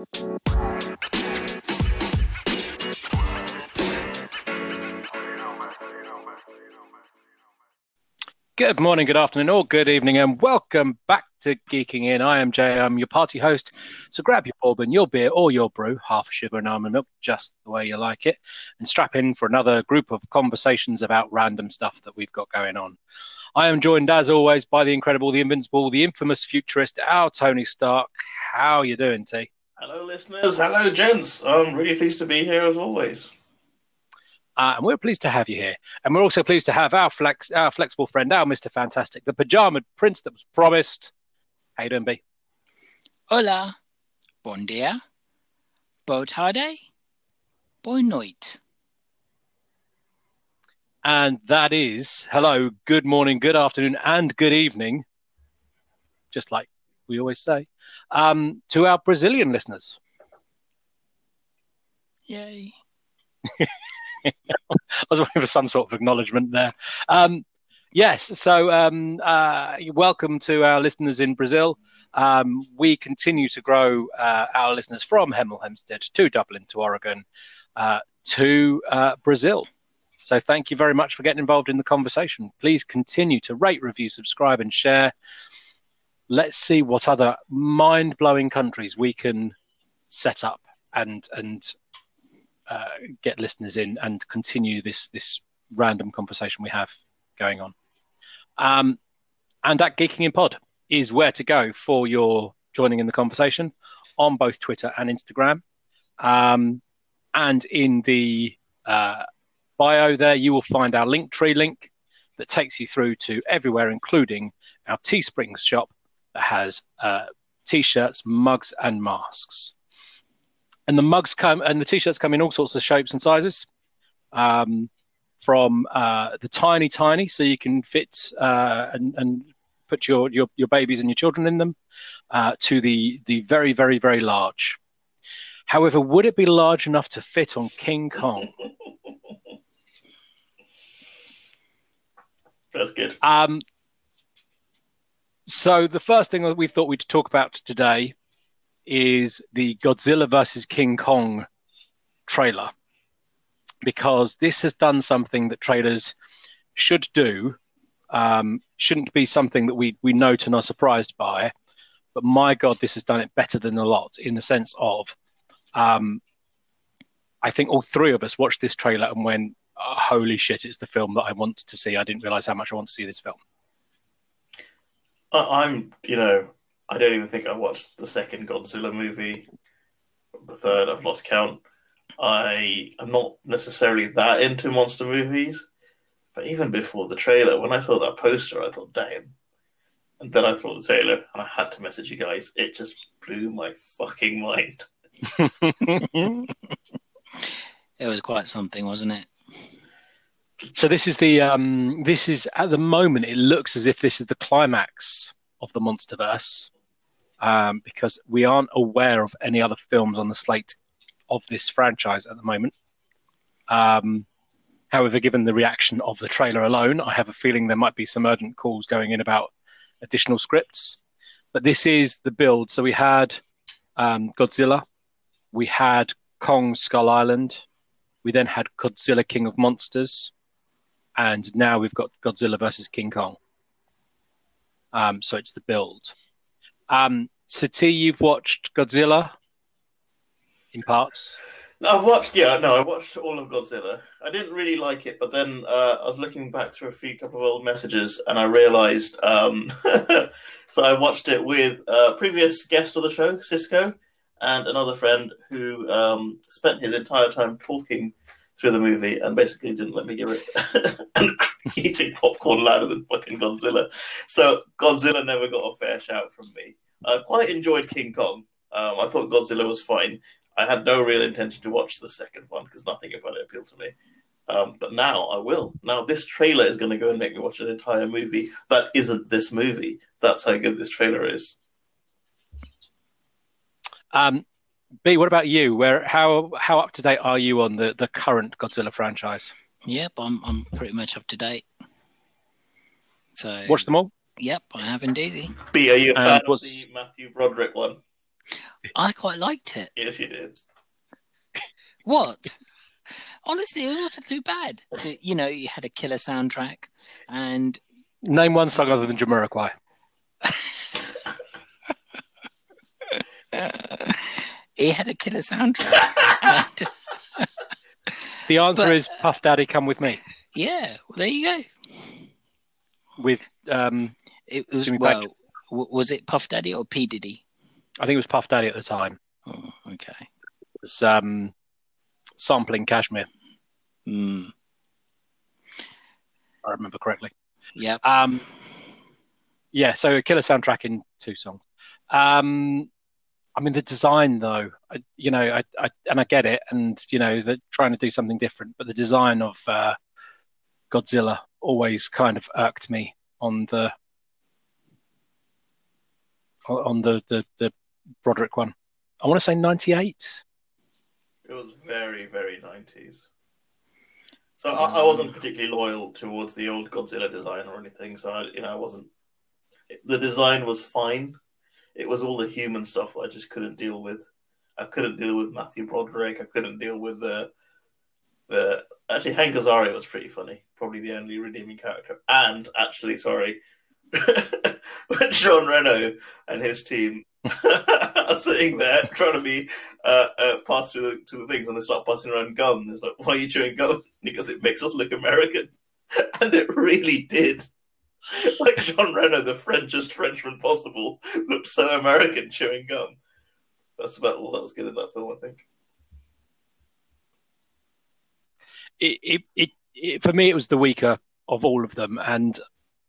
Good morning, good afternoon, or good evening, and welcome back to Geeking In. I am Jay, I'm your party host. So grab your bourbon, your beer, or your brew, half a sugar and almond milk, just the way you like it, and strap in for another group of conversations about random stuff that we've got going on. I am joined, as always, by the incredible, the invincible, the infamous futurist, our Tony Stark. How are you doing, T? Hello, listeners. Hello, gents. I'm really pleased to be here as always. Uh, and we're pleased to have you here. And we're also pleased to have our flex, our flexible friend, our Mr. Fantastic, the pajama prince that was promised. How you doing, B? Hola. Bon dia. Boa tarde. Boa noite. And that is hello, good morning, good afternoon, and good evening, just like we always say, um, to our Brazilian listeners. Yay. I was waiting for some sort of acknowledgement there. Um, yes, so um, uh, welcome to our listeners in Brazil. Um, we continue to grow uh, our listeners from Hemel Hempstead to Dublin to Oregon uh, to uh, Brazil. So thank you very much for getting involved in the conversation. Please continue to rate, review, subscribe, and share. Let's see what other mind blowing countries we can set up and and uh, get listeners in and continue this this random conversation we have going on. Um, and that Geeking in Pod is where to go for your joining in the conversation on both Twitter and Instagram. Um, and in the uh, bio there, you will find our link tree link that takes you through to everywhere, including our Teesprings shop that has uh, t-shirts, mugs, and masks. And the mugs come and the t-shirts come in all sorts of shapes and sizes um, from uh, the tiny tiny so you can fit uh, and, and put your, your, your babies and your children in them uh, to the the very very very large. However would it be large enough to fit on king kong? That's good. um, so the first thing that we thought we'd talk about today is the Godzilla versus King Kong trailer because this has done something that trailers should do. Um, shouldn't be something that we we note and are surprised by, but my God, this has done it better than a lot in the sense of, um, I think all three of us watched this trailer and went, oh, "Holy shit, it's the film that I want to see." I didn't realize how much I want to see this film. I- I'm, you know, I don't even think I watched the second Godzilla movie. The third, I've lost count. I am not necessarily that into monster movies, but even before the trailer, when I saw that poster, I thought, damn. And then I saw the trailer, and I had to message you guys. It just blew my fucking mind. It was quite something, wasn't it? So this is the um, this is at the moment it looks as if this is the climax of the MonsterVerse um, because we aren't aware of any other films on the slate of this franchise at the moment. Um, however, given the reaction of the trailer alone, I have a feeling there might be some urgent calls going in about additional scripts. But this is the build. So we had um, Godzilla, we had Kong Skull Island, we then had Godzilla King of Monsters, and now we've got Godzilla versus King Kong. Um, so it's the build. Um, you've watched Godzilla in parts. No, I've watched, yeah, no, I watched all of Godzilla. I didn't really like it, but then uh, I was looking back through a few couple of old messages and I realized. Um, so I watched it with a previous guest of the show, Cisco, and another friend who um, spent his entire time talking through the movie and basically didn't let me give it eating popcorn louder than fucking Godzilla. So Godzilla never got a fair shout from me. I quite enjoyed King Kong. Um, I thought Godzilla was fine. I had no real intention to watch the second one because nothing about it appealed to me. Um, but now I will. Now this trailer is going to go and make me watch an entire movie that isn't this movie. That's how good this trailer is. Um, B, what about you? Where how how up to date are you on the, the current Godzilla franchise? Yep, I'm I'm pretty much up to date. So Watch them all. Yep, I have indeed. B, are you a And fan of the Matthew Broderick one? I quite liked it. Yes, you did. What? Honestly, it wasn't too bad. You know, you had a killer soundtrack, and Name one song other than Jamiroquai. it had a killer soundtrack. and, The answer But- is Puff Daddy, Come With Me. yeah, well, there you go. With, um, It was Jimmy well. Page. Was it Puff Daddy or P Diddy? I think it was Puff Daddy at the time. Oh, okay. It was um, sampling Kashmir, Mm, I remember correctly. Yeah. Um, yeah, so a killer soundtrack in two songs. Um, I mean, the design, though, I, you know, I, I and I get it, and you know, they're trying to do something different, but the design of uh, Godzilla always kind of irked me on the on the the, the Broderick one. I want to say ninety eight. It was very, very 90s. So I, I wasn't particularly loyal towards the old Godzilla design or anything. So I, you know, I wasn't. The design was fine. It was all the human stuff that I just couldn't deal with. I couldn't deal with Matthew Broderick. I couldn't deal with the the actually Hank Azaria was pretty funny. Probably the only redeeming character. And actually, sorry, when Jean Reno and his team are sitting there trying to be uh, uh, pass through the, to the things and they start passing around gum. It's like, why are you chewing gum? Because it makes us look American. And it really did. Like Jean Reno, the Frenchest Frenchman possible, looked so American chewing gum. That's about all that was good in that film, I think. it, it, it, it for me it was the weaker of all of them and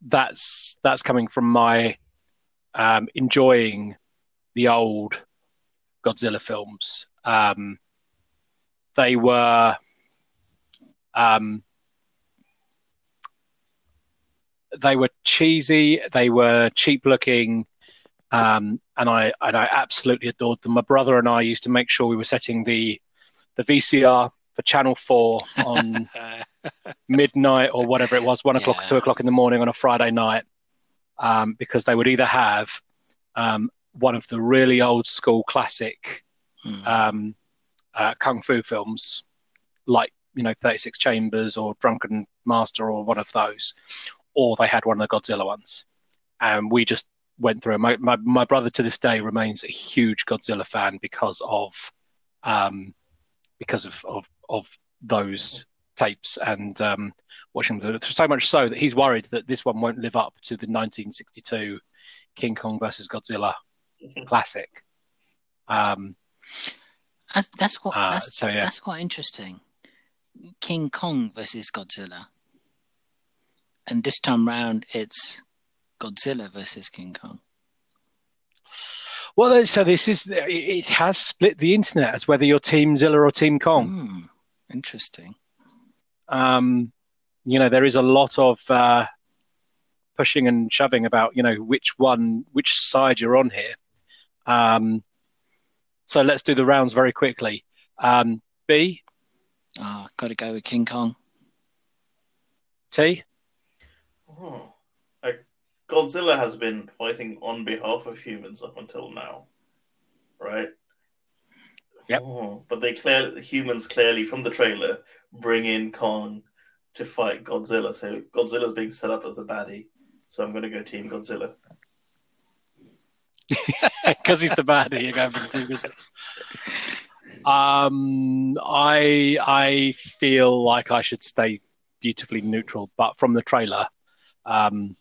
that's that's coming from my um enjoying the old godzilla films um they were um they were cheesy they were cheap looking um and i and i absolutely adored them my brother and i used to make sure we were setting the the vcr for channel 4 on midnight or whatever it was, one o'clock, two o'clock in the morning on a Friday night, um, because they would either have um, one of the really old school classic Mm. um, uh, kung fu films, like you know Thirty Six Chambers or Drunken Master or one of those, or they had one of the Godzilla ones, and we just went through. My my, my brother to this day remains a huge Godzilla fan because of um, because of, of of those tapes and um, watching them. So much so that he's worried that this one won't live up to the 1962 King Kong versus Godzilla classic. Um, That's, that's what. uh, that's, so yeah, that's quite interesting. King Kong versus Godzilla, and this time round it's Godzilla versus King Kong. well, so this is it has split the internet as whether you're Team Zilla or Team Kong. Hmm, interesting. um, you know, there is a lot of uh, pushing and shoving about, you know, which one, which side you're on here. Um, so let's do the rounds very quickly. Um, B, Ah, got to go with King Kong. T, Oh. Like, Godzilla has been fighting on behalf of humans up until now, right? Yep. Oh, but they clear the humans clearly from the trailer bring in Kong to fight Godzilla. So Godzilla's being set up as the baddie. So I'm going to go Team Godzilla. because he's the baddie. You're going for the Team Godzilla. Um, I I feel like I should stay beautifully neutral, but from the trailer, um,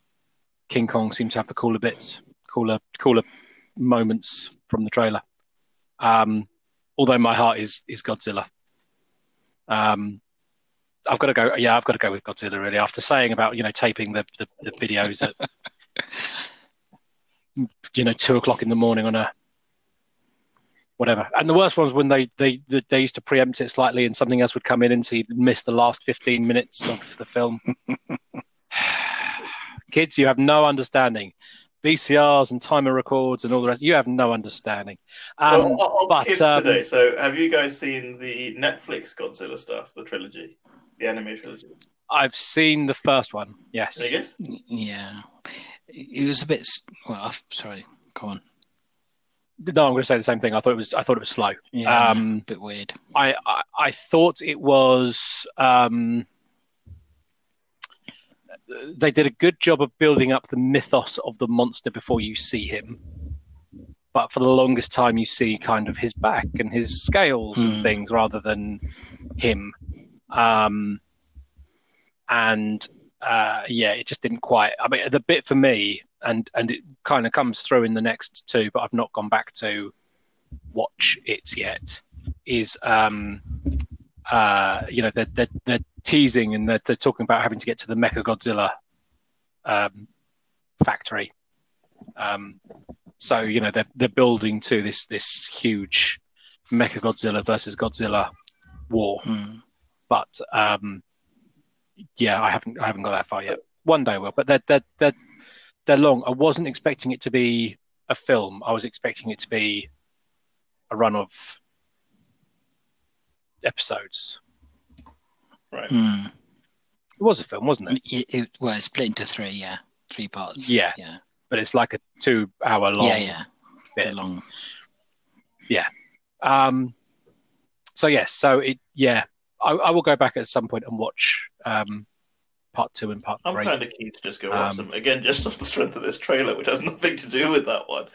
King Kong seems to have the cooler bits, cooler cooler moments from the trailer. Um, although my heart is is Godzilla. Um, I've got to go. Yeah, I've got to go with Godzilla. Really, after saying about you know taping the the, the videos at you know two o'clock in the morning on a whatever. And the worst ones when they they they used to preempt it slightly, and something else would come in, and so you'd miss the last fifteen minutes of the film. Kids, you have no understanding. VCRs and timer records and all the rest. You have no understanding. Um, well, on but, kids um, today. So have you guys seen the Netflix Godzilla stuff, the trilogy, the anime trilogy? I've seen the first one. Yes. Any good? Yeah, it was a bit. Well, I've- sorry. Go on. no, I'm going to say the same thing. I thought it was I thought it was slow. Yeah, Um, a bit weird. I, I I thought it was um, they did a good job of building up the mythos of the monster before you see him. But for the longest time, you see kind of his back and his scales Hmm. and things rather than him. Um, and uh, yeah, it just didn't quite. I mean, the bit for me, and and it kind of comes through in the next two, but I've not gone back to watch it yet. Is um, uh, you know, they're, they're, they're teasing and they're, they're talking about having to get to the Mecha Godzilla um, factory. Um, so you know they're they're building to this this huge Mecha Godzilla versus Godzilla war, Hmm. but um, yeah, I haven't I haven't got that far yet. One day I will, but they're they're they're they're long. I wasn't expecting it to be a film. I was expecting it to be a run of episodes. Right. Hmm. It was a film, wasn't it? It, it was split into three. Yeah, three parts. Yeah. yeah, But it's like a two-hour long. yeah, yeah. bit. They're long. Um, so yes, so it yeah, I, I will go back at some point and watch um, part two and part I'm three. kind of keen to just go watch Um, them again, just off the strength of this trailer, which has nothing to do with that one.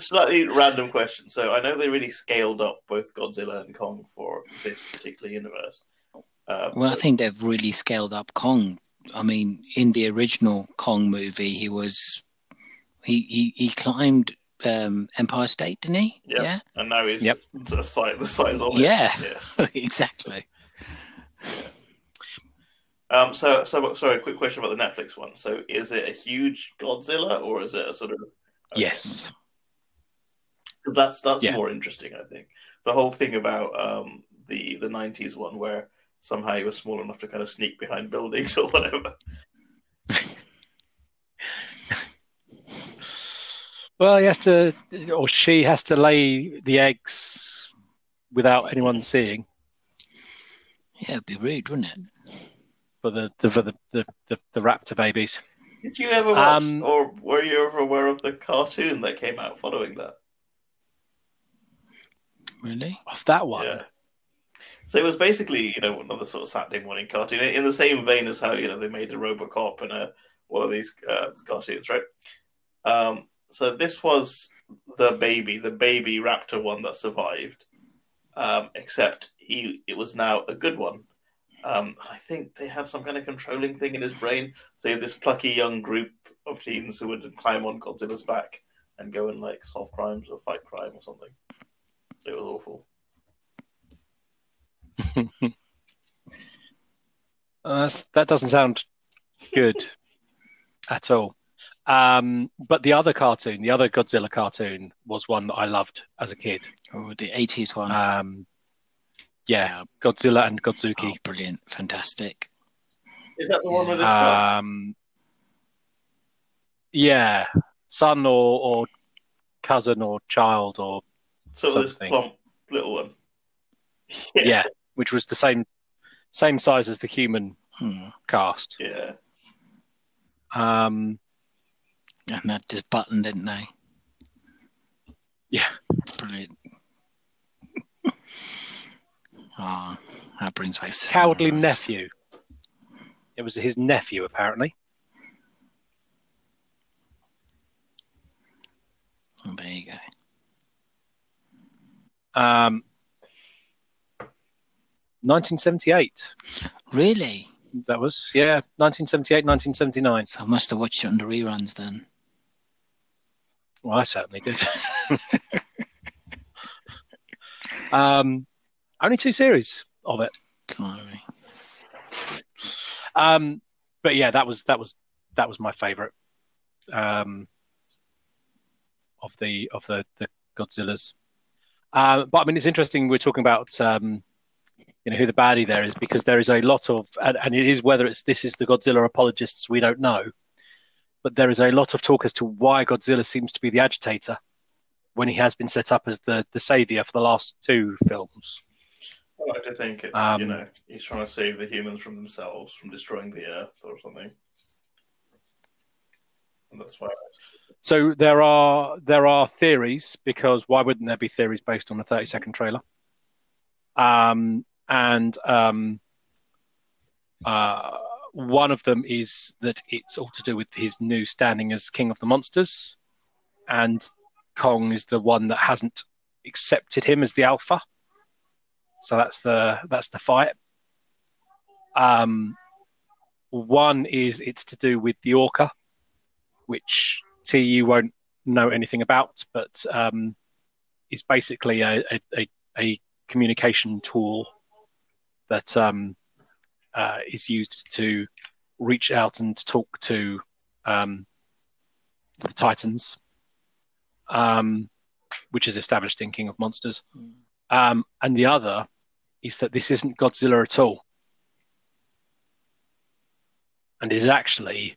Slightly random question. So I know they really scaled up both Godzilla and Kong for this particular universe. Um, Well, I think they've really scaled up Kong. I mean, in the original Kong movie, he was he he, he climbed um, Empire State, didn't he? Yep. Yeah, and now he's Yep. the size, the size of it. Yeah. yeah. exactly. Um, so, so sorry. Quick question about the Netflix one. So, is it a huge Godzilla or is it a sort of? okay. Yes, That's that's Yeah. more interesting, I think. The whole thing about um, the the '90s one, where somehow he was small enough to kind of sneak behind buildings or whatever. well, he has to, or she has to lay the eggs without anyone seeing Yeah, it'd be rude, wouldn't it? for the, the for the, the, the, the raptor babies. Did you ever watch, Um, or were you ever aware of the cartoon that came out following that? Really? Of that one, Yeah. So it was basically, you know, another sort of Saturday morning cartoon in the same vein as how you know they made a RoboCop and a one of these uh, cartoons, right? Um, so this was the baby, the baby raptor one that survived, um, except he it was now a good one. Um, I think they had some kind of controlling thing in his brain. So you had this plucky young group of teens who would climb on Godzilla's back and go and like solve crimes or fight crime or something. It was awful. Uh, that doesn't sound good at all. Um, but the other cartoon, the other Godzilla cartoon, was one that I loved as a kid. Or the eighties one? Um, yeah, Godzilla and oh, Godzooky. brilliant, fantastic. Is that the one with the son? Um, yeah, son or, or cousin or child or So this plump little one. yeah. which was the same same size as the human Hmm. cast. Yeah. Um, And that just button, didn't they? Yeah. Brilliant. Ah, that brings back so cowardly much. nephew. It was his nephew, apparently. Oh, there you go. Um, 1978. Really? That was yeah, 1978, 1979. So I must have watched it on the reruns then. Well, I certainly did. um, only two series of it. Blimey. Um, but yeah, that was that was that was my favorite um, of the of the the Godzillas. Uh, but I mean, it's interesting. We're talking about um, you know who the baddie there is because there is a lot of and, and it is whether it's this is the Godzilla apologists we don't know, but there is a lot of talk as to why Godzilla seems to be the agitator when he has been set up as the the savior for the last two films. I like to think it's Um, you know he's trying to save the humans from themselves from destroying the Earth or something, and that's why. So there are there are theories because why wouldn't there be theories based on a 30 second trailer? Um, and um, uh, one of them is that it's all to do with his new standing as king of the monsters, and Kong is the one that hasn't accepted him as the alpha. So that's the that's the fight. Um, one is it's to do with the orca, which T you won't know anything about, but um, is basically a, a, a, communication tool that um, uh, is used to reach out and talk to um, the Titans, um, which is established in King of Monsters. Um, and the other is that this isn't Godzilla at all, and is actually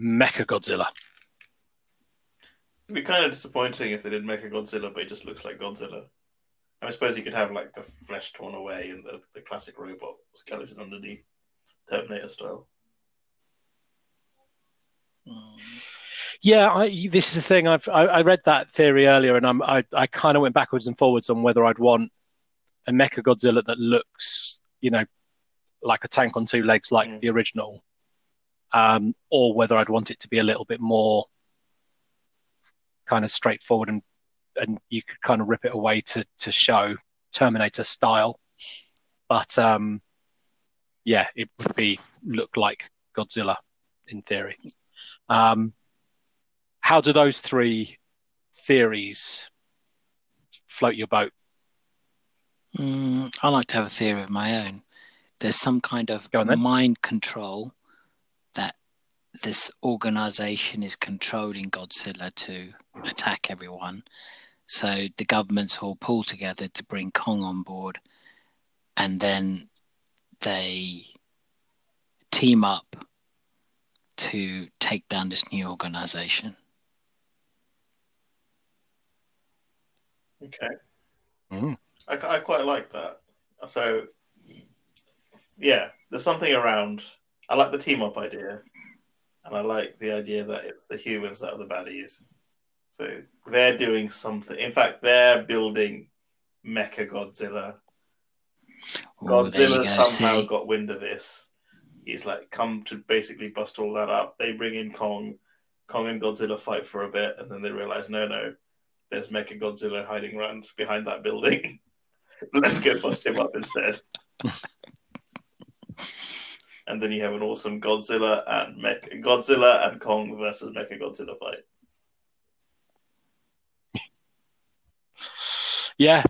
Mecha Godzilla. It'd be kind of disappointing if they didn't make a Godzilla, but it just looks like Godzilla. I suppose you could have like the flesh torn away and the, the classic robot skeleton underneath, Terminator style. Yeah, I, this is the thing. I've I, I, read that theory earlier, and I'm, I I kind of went backwards and forwards on whether I'd want a Mecha Godzilla that looks, you know, like a tank on two legs, like mm. the original, um, or whether I'd want it to be a little bit more kind of straightforward and and you could kind of rip it away to to show Terminator style. But um, yeah, it would be look like Godzilla in theory. Um, how do those three theories float your boat? Mm, I like to have a theory of my own. There's some kind of mind control this organization is controlling Godzilla to attack everyone. So the governments all pull together to bring Kong on board, and then they team up to take down this new organization. Okay. Mm. I, I quite like that. So, yeah, there's something around. I like the team up idea and I like the idea that it's the humans that are the baddies. So they're doing something. In fact, they're building Mecha Godzilla. Godzilla go, somehow see. got wind of this. He's like come to basically bust all that up. They bring in Kong. Kong and Godzilla fight for a bit, and then they realize, no, no, there's Mecha Godzilla hiding around behind that building. Let's go bust him up instead. and then you have an awesome Godzilla and Mech Godzilla and Kong versus Mecha Godzilla fight. yeah,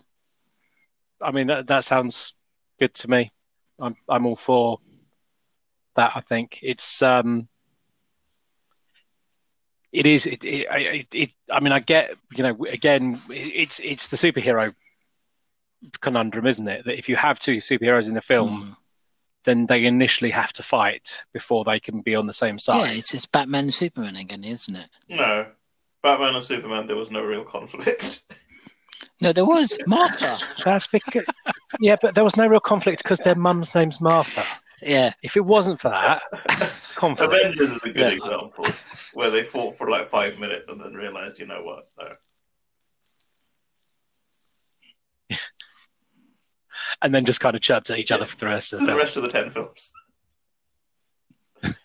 I mean that, that sounds good to me. I'm I'm all for that. I think it's um, it is it, it, it, it I mean I get you know again it's it's the superhero conundrum, isn't it? That if you have two superheroes in a film. Mm then they initially have to fight before they can be on the same side. Yeah, it's, it's Batman and Superman again, isn't it? No. Batman and Superman, there was no real conflict. No, there was Martha. That's because, yeah, but there was no real conflict because their mum's name's Martha. Yeah. If it wasn't for that, conflict. Avengers is a good yeah. example where they fought for like five minutes and then realized, you know what? No. And then just kind of chirped at each other for the rest of the, the rest of the ten films. put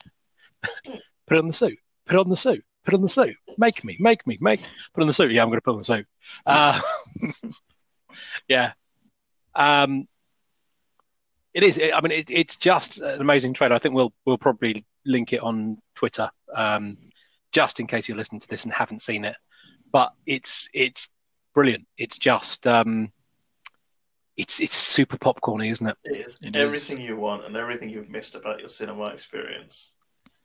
it on the suit. Put it on the suit. Put it on the suit. Make me. Make me. Make. Put on the suit. Yeah, I'm going to put on the suit. Uh, yeah. Um, it is. I mean, it, it's just an amazing trailer. I think we'll we'll probably link it on Twitter, um, just in case you're listening to this and haven't seen it. But it's it's brilliant. It's just um, it's it's super popcorny, isn't it? It is it everything is. you want and everything you've missed about your cinema experience.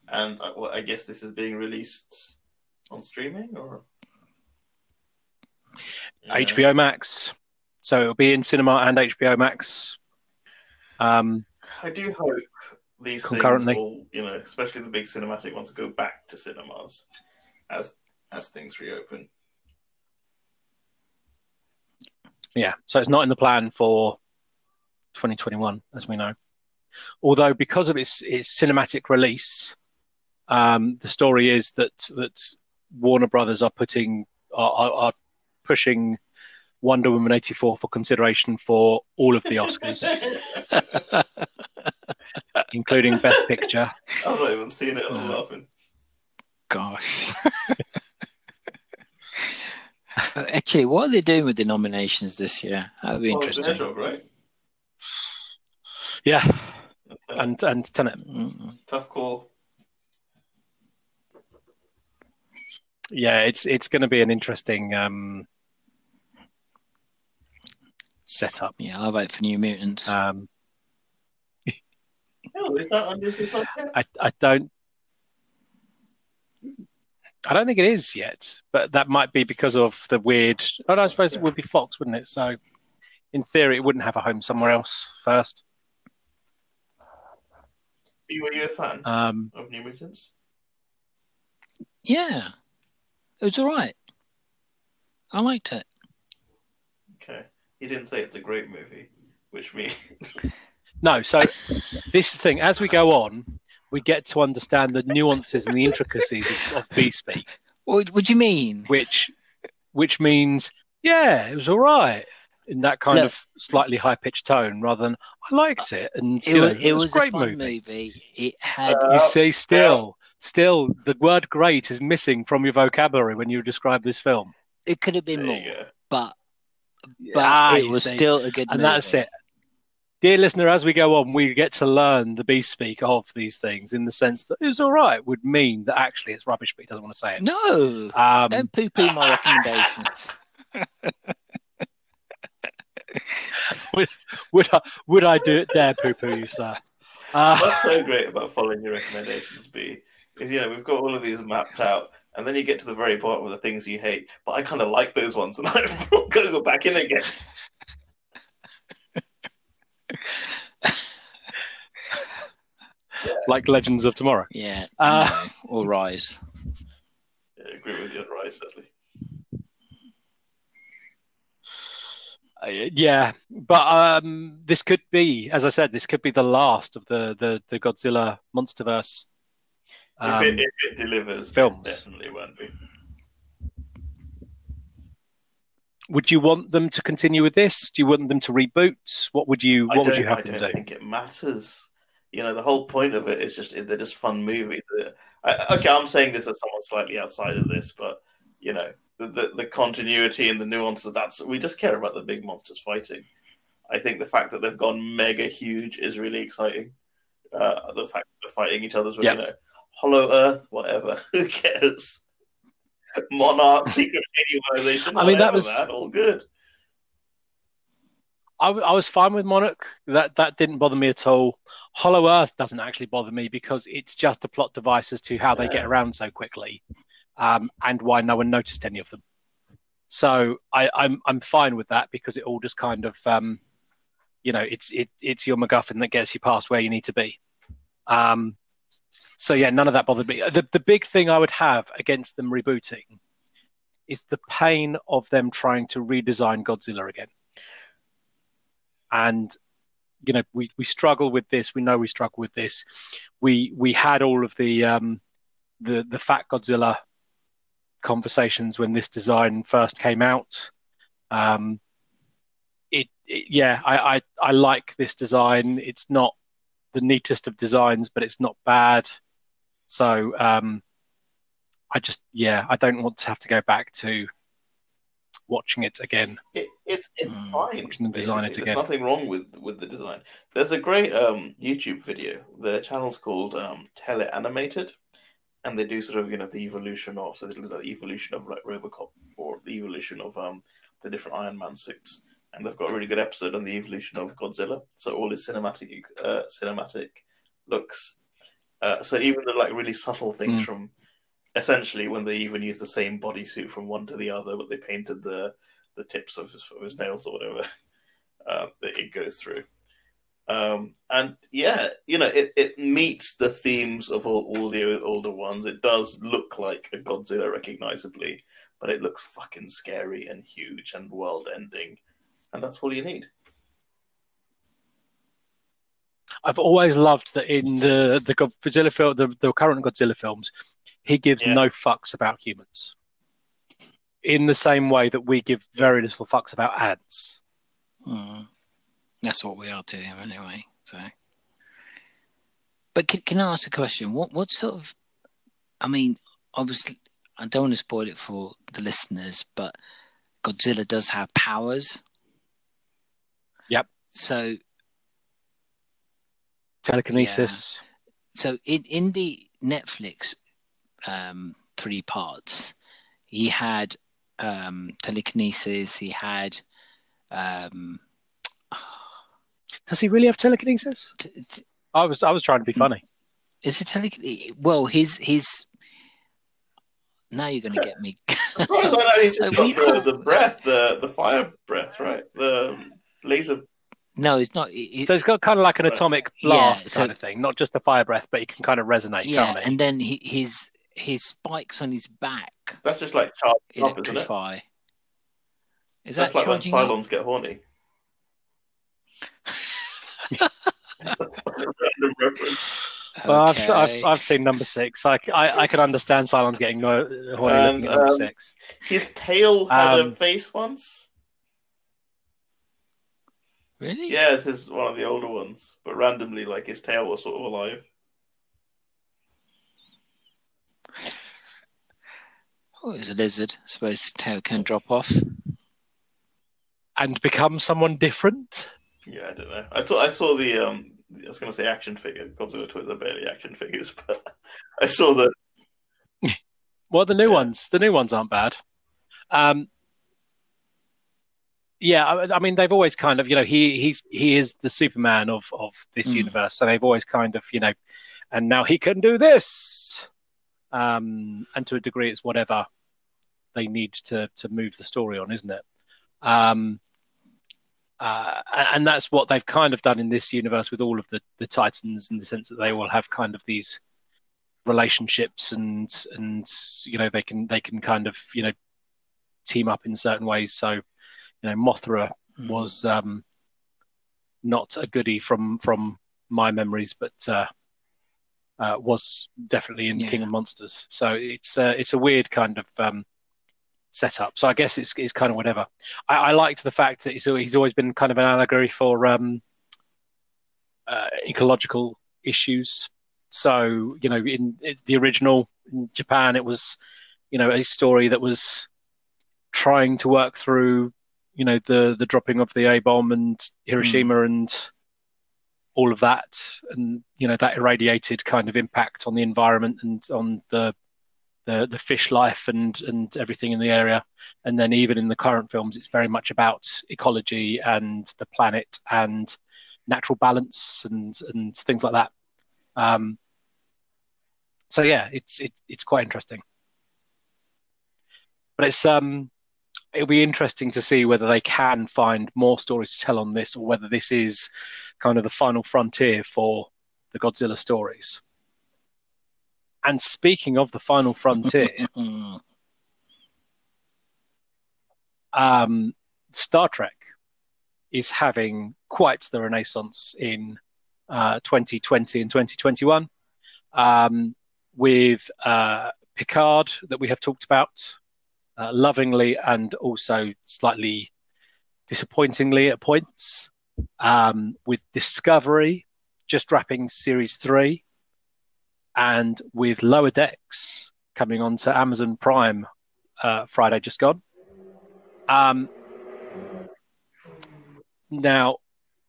And uh, well, I guess this is being released on streaming or yeah. HBO Max. So it'll be in cinema and HBO Max. Um, I do hope these concurrently. things will, you know, especially the big cinematic ones, go back to cinemas as as things reopen. Yeah, so it's not in the plan for 2021, as we know. Although, because of its its cinematic release, um, the story is that that Warner Brothers are putting are, are, are pushing Wonder Woman eighty four for consideration for all of the Oscars, including Best Picture. I've not even seen it. I'm laughing. Gosh. Actually, what are they doing with the nominations this year? That'd be oh, interesting. Job, right? Yeah, and and Tenet. Mm-hmm. Tough call. Yeah, it's it's going to be an interesting um, setup. Yeah, I'll vote for New Mutants. Um, oh, is that on Disney Plus? I I don't. I don't think it is yet, but that might be because of the weird. Oh, no, I suppose it would be Fox, wouldn't it? So, in theory, it wouldn't have a home somewhere else first. Were you a fan um, of New Mutants? Yeah, it was all right. I liked it. Okay, you didn't say it's a great movie, which means no. So this thing, as we go on, we get to understand the nuances and the intricacies of, of B speak. What, what do you mean? Which, which means, yeah, it was all right in that kind Look, of slightly high pitched tone, rather than I liked it and it, was, know, it, it was, a great movie. movie. It had uh, you see, still, still, the word "great" is missing from your vocabulary when you describe this film. It could have been more, but but ah, it was see. still a good. And movie. that's it dear listener, as we go on, we get to learn the beast speak of these things in the sense that it's all right would mean that actually it's rubbish, but he doesn't want to say it. No, um, don't poo poo my recommendations. would, would I would I do it? Dare poo poo you, sir? Uh, What's so great about following your recommendations, B, is you know we've got all of these mapped out, and then you get to the very bottom of the things you hate. But I kind of like those ones, and I'm going to go back in again. like Legends of Tomorrow. Yeah. Uh, no, or Rise. Yeah, I agree with you on Rise, sadly. Uh, yeah, but um, this could be, as I said, this could be the last of the the, the Godzilla MonsterVerse. Um, if, it, if it delivers, films definitely won't be. Would you want them to continue with this? Do you want them to reboot? What would you What would you have I them do? I don't think it matters. You know, the whole point of it is just they're just fun movies. I, okay, I'm saying this as someone slightly outside of this, but you know, the, the, the continuity and the nuances. That's we just care about the big monsters fighting. I think the fact that they've gone mega huge is really exciting. Uh, the fact that they're fighting each other's, yep. you know, Hollow Earth, whatever. Who cares? Monarch, secret. I mean, that was that. all good. I, I was fine with Monarch. That that didn't bother me at all. Hollow Earth doesn't actually bother me because it's just a plot device as to how yeah. they get around so quickly, um, and why no one noticed any of them. So I, am I'm, I'm fine with that because it all just kind of, um, you know, it's it, it's your MacGuffin that gets you past where you need to be. Um, so yeah, none of that bothered me. The the big thing I would have against them rebooting is the pain of them trying to redesign Godzilla again. And you know, we, we struggle with this. We know we struggle with this. We we had all of the um, the the Fat Godzilla conversations when this design first came out. Um, it, it yeah, I, I I like this design. It's not the neatest of designs, but it's not bad. So um, I just yeah, I don't want to have to go back to watching it again. It, it it's mm, fine. Watching them design it again. There's nothing wrong with with the design. There's a great um, YouTube video. The channel's called um, Teleanimated, and they do sort of you know the evolution of so they look at the evolution of like RoboCop or the evolution of um, the different Iron Man suits and they've got a really good episode on the evolution of Godzilla. So all his cinematic uh, cinematic looks. Uh, so even the like really subtle things mm. from essentially when they even use the same bodysuit from one to the other, but they painted the the tips of his, of his nails or whatever uh, that it goes through. Um, and yeah, you know, it, it meets the themes of all, all the older ones. It does look like a Godzilla recognizably, but it looks fucking scary and huge and world ending and that's all you need. I've always loved that in the the Godzilla film, the, the current Godzilla films, he gives yeah. no fucks about humans. In the same way that we give very little fucks about ants. Hmm. That's what we are to him anyway. So, but can, can I ask a question? What what sort of? I mean, obviously, I don't want to spoil it for the listeners, but Godzilla does have powers. Yep. So telekinesis. Yeah. So in in the Netflix um, three parts, he had um, telekinesis. He had um, does he really have telekinesis? I was I was trying to be funny. Is it telekinesis? Well, his his. Now you're going to get me. as far as I know, he just got the, the breath, the the fire breath, right? The laser. No, it's not. It, so it's got kind of like an atomic blast yeah, so, kind of thing, not just a fire breath, but he can kind of resonate. Yeah, and then he, his his spikes on his back. That's just like charging electrify. Up, is That's that like when Cylons up? get horny. Well. I've, I've, I've seen number six. I, I, I can understand Cylons getting no, horny and, looking at number um, six. His tail had um, a face once. Really? Yeah, it's his, one of the older ones, but randomly, like his tail was sort of alive. Oh, it's a lizard. I suppose his tail can drop off and become someone different. Yeah, I don't know. I saw I saw the um I was going to say action figure. Godzilla Twitter are barely action figures, but I saw that. well, the new yeah. ones, the new ones aren't bad. Um, yeah, I, I, mean they've always kind of you know he he's he is the Superman of of this mm. universe, so they've always kind of you know, and now he can do this, um, and to a degree it's whatever they need to to move the story on, isn't it? Um, uh, and that's what they've kind of done in this universe with all of the, the Titans, in the sense that they all have kind of these relationships, and and you know they can they can kind of you know team up in certain ways. So you know Mothra mm. was um, not a goodie from from my memories, but uh, uh, was definitely in yeah. King of Monsters. So it's uh, it's a weird kind of um, setup. So I guess it's it's kind of whatever. I, I liked the fact that he's, he's always been kind of an allegory for um, uh, ecological issues. So you know, in, in the original in Japan, it was you know a story that was trying to work through you know the the dropping of the A bomb and Hiroshima mm. and all of that, and you know that irradiated kind of impact on the environment and on the the the fish life and and everything in the area. And then even in the current films, it's very much about ecology and the planet and natural balance and and things like that. Um, so yeah, it's it, it's quite interesting. But it's um it'll be interesting to see whether they can find more stories to tell on this or whether this is kind of the final frontier for the Godzilla stories. And speaking of the final frontier, um, Star Trek is having quite the renaissance in uh, 2020 and 2021 um, with uh, Picard that we have talked about uh, lovingly and also slightly disappointingly at points. Um, with Discovery just wrapping series three, and with Lower Decks coming on to Amazon Prime uh, Friday just gone. Um, now,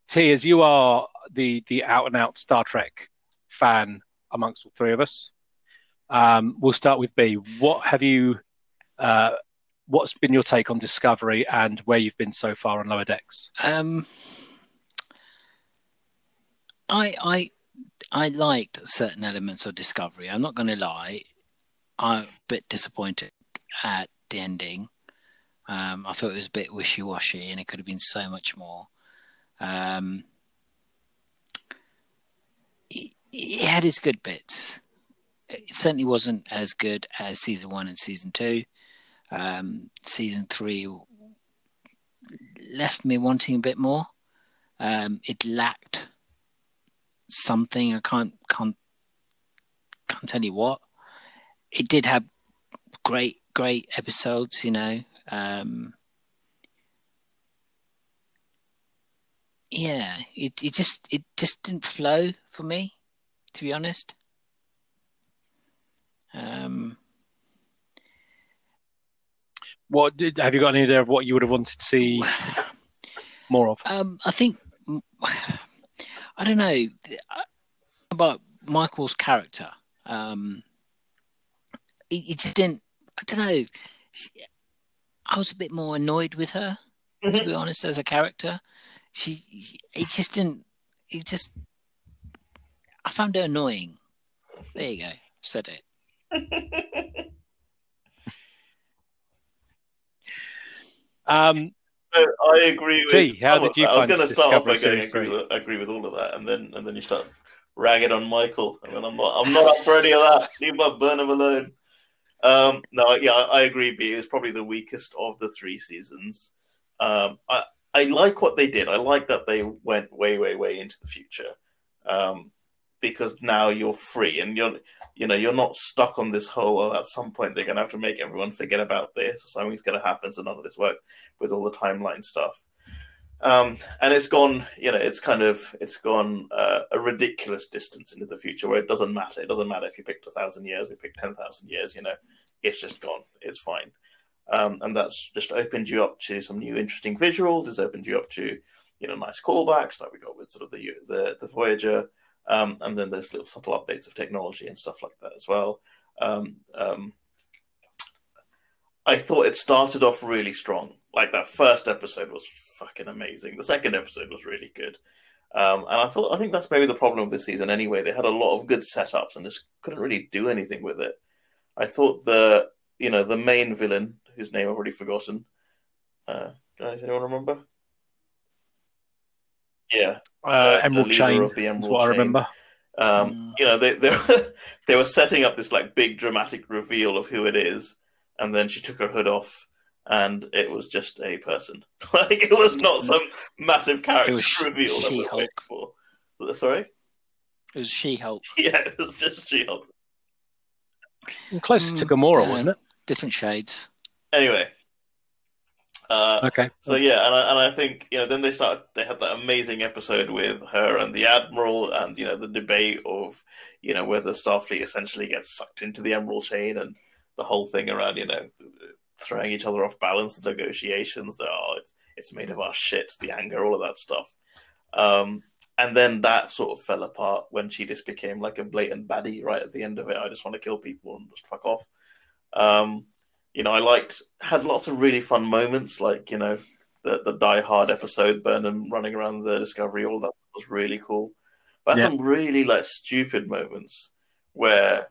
T, as you are the the out and out Star Trek fan amongst all three of us, um, we'll start with B. What have you? Uh, what's been your take on Discovery and where you've been so far on Lower Decks? Um, I I I liked certain elements of Discovery. I'm not going to lie. I'm a bit disappointed at the ending. Um, I thought it was a bit wishy washy and it could have been so much more. Um, it, it, had its good bits. It certainly wasn't as good as season one and season two. Um, season three left me wanting a bit more. Um, it lacked something. I can't can't can't tell you what. it did have great, great episodes. You know, um, yeah, it it just it just didn't flow for me, to be honest. Um, what did, have you got any idea of what you would have wanted to see more of? Um, I think I don't know about Michael's character. Um, it, just didn't. I don't know. She, I was a bit more annoyed with her, to be mm-hmm. honest, as a character. She, it just didn't. It just. I found her annoying. There you go. Said it. um, so I agree with. T, how did you I was going to start off by going agree with, agree with all of that, and then and then you start ragging on Michael, and then I'm not I'm not up for any of that. Leave my Burnham alone. Um, no, yeah, I, I agree. B is probably the weakest of the three seasons. Um, I I like what they did. I like that they went way, way, way into the future. Um, because now you're free and you're you know you're not stuck on this whole oh, at some point they're going to have to make everyone forget about this or something's going to happen so none of this works with all the timeline stuff. Um, and it's gone you know it's kind of it's gone uh, a ridiculous distance into the future where it doesn't matter. It doesn't matter if you picked a thousand years you picked 10,000 years you know it's just gone. It's fine. Um, and that's just opened you up to some new interesting visuals. It's opened you up to you know nice callbacks like we got with sort of the the, the voyager um, and then there's little subtle updates of technology and stuff like that as well. Um, um, I thought it started off really strong. Like that first episode was fucking amazing. The second episode was really good. Um, and I thought I think that's maybe the problem of this season anyway. They had a lot of good setups and just couldn't really do anything with it. I thought the you know the main villain, whose name I've already forgotten. Uh, does anyone remember? Yeah, uh, Emerald Chain of the Emerald is what Chain. I remember. Um, mm. You know, they they were, they were setting up this like big dramatic reveal of who it is, and then she took her hood off, and it was just a person. like it was not some massive character it was reveal that was waiting for. Sorry, it was She Hulk. Yeah, it was just She Hulk. Closer mm, to Gamora, yeah. wasn't it? Different shades. Anyway, uh, okay. So yeah, and I, and I think you know then they started. They had that amazing episode with her and the admiral, and you know the debate of you know whether Starfleet essentially gets sucked into the Emerald Chain, and the whole thing around you know throwing each other off balance, the negotiations. That oh, it's, it's made of our shit, the anger, all of that stuff. Um, and then that sort of fell apart when she just became like a blatant baddie right at the end of it. I just want to kill people and just fuck off. Um, you know, I liked had lots of really fun moments, like you know, the the Die Hard episode, Burnham running around the Discovery, all that was really cool. But yeah. some really like stupid moments where,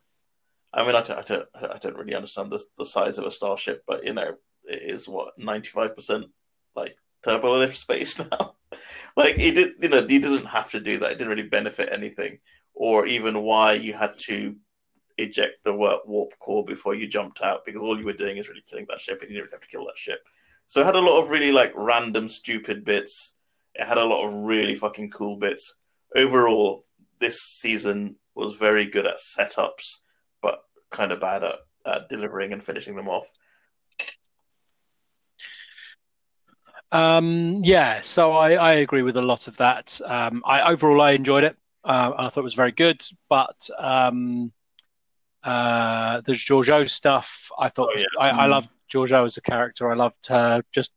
I mean, I don't, I don't, I don't really understand the the size of a starship, but you know, it is what ninety five percent like turbo lift space now. like he did, you know, he didn't have to do that. It didn't really benefit anything, or even why you had to eject the warp core before you jumped out because all you were doing is really killing that ship and you didn't have to kill that ship. So it had a lot of really like random stupid bits. It had a lot of really fucking cool bits. Overall, this season was very good at setups, but kind of bad at, at delivering and finishing them off. Um, yeah, so I, I agree with a lot of that. Um, I overall I enjoyed it. Uh, I thought it was very good, but um, uh, there's Georgiou stuff. I thought oh, yeah. I, mm. I loved Georgiou as a character. I loved her just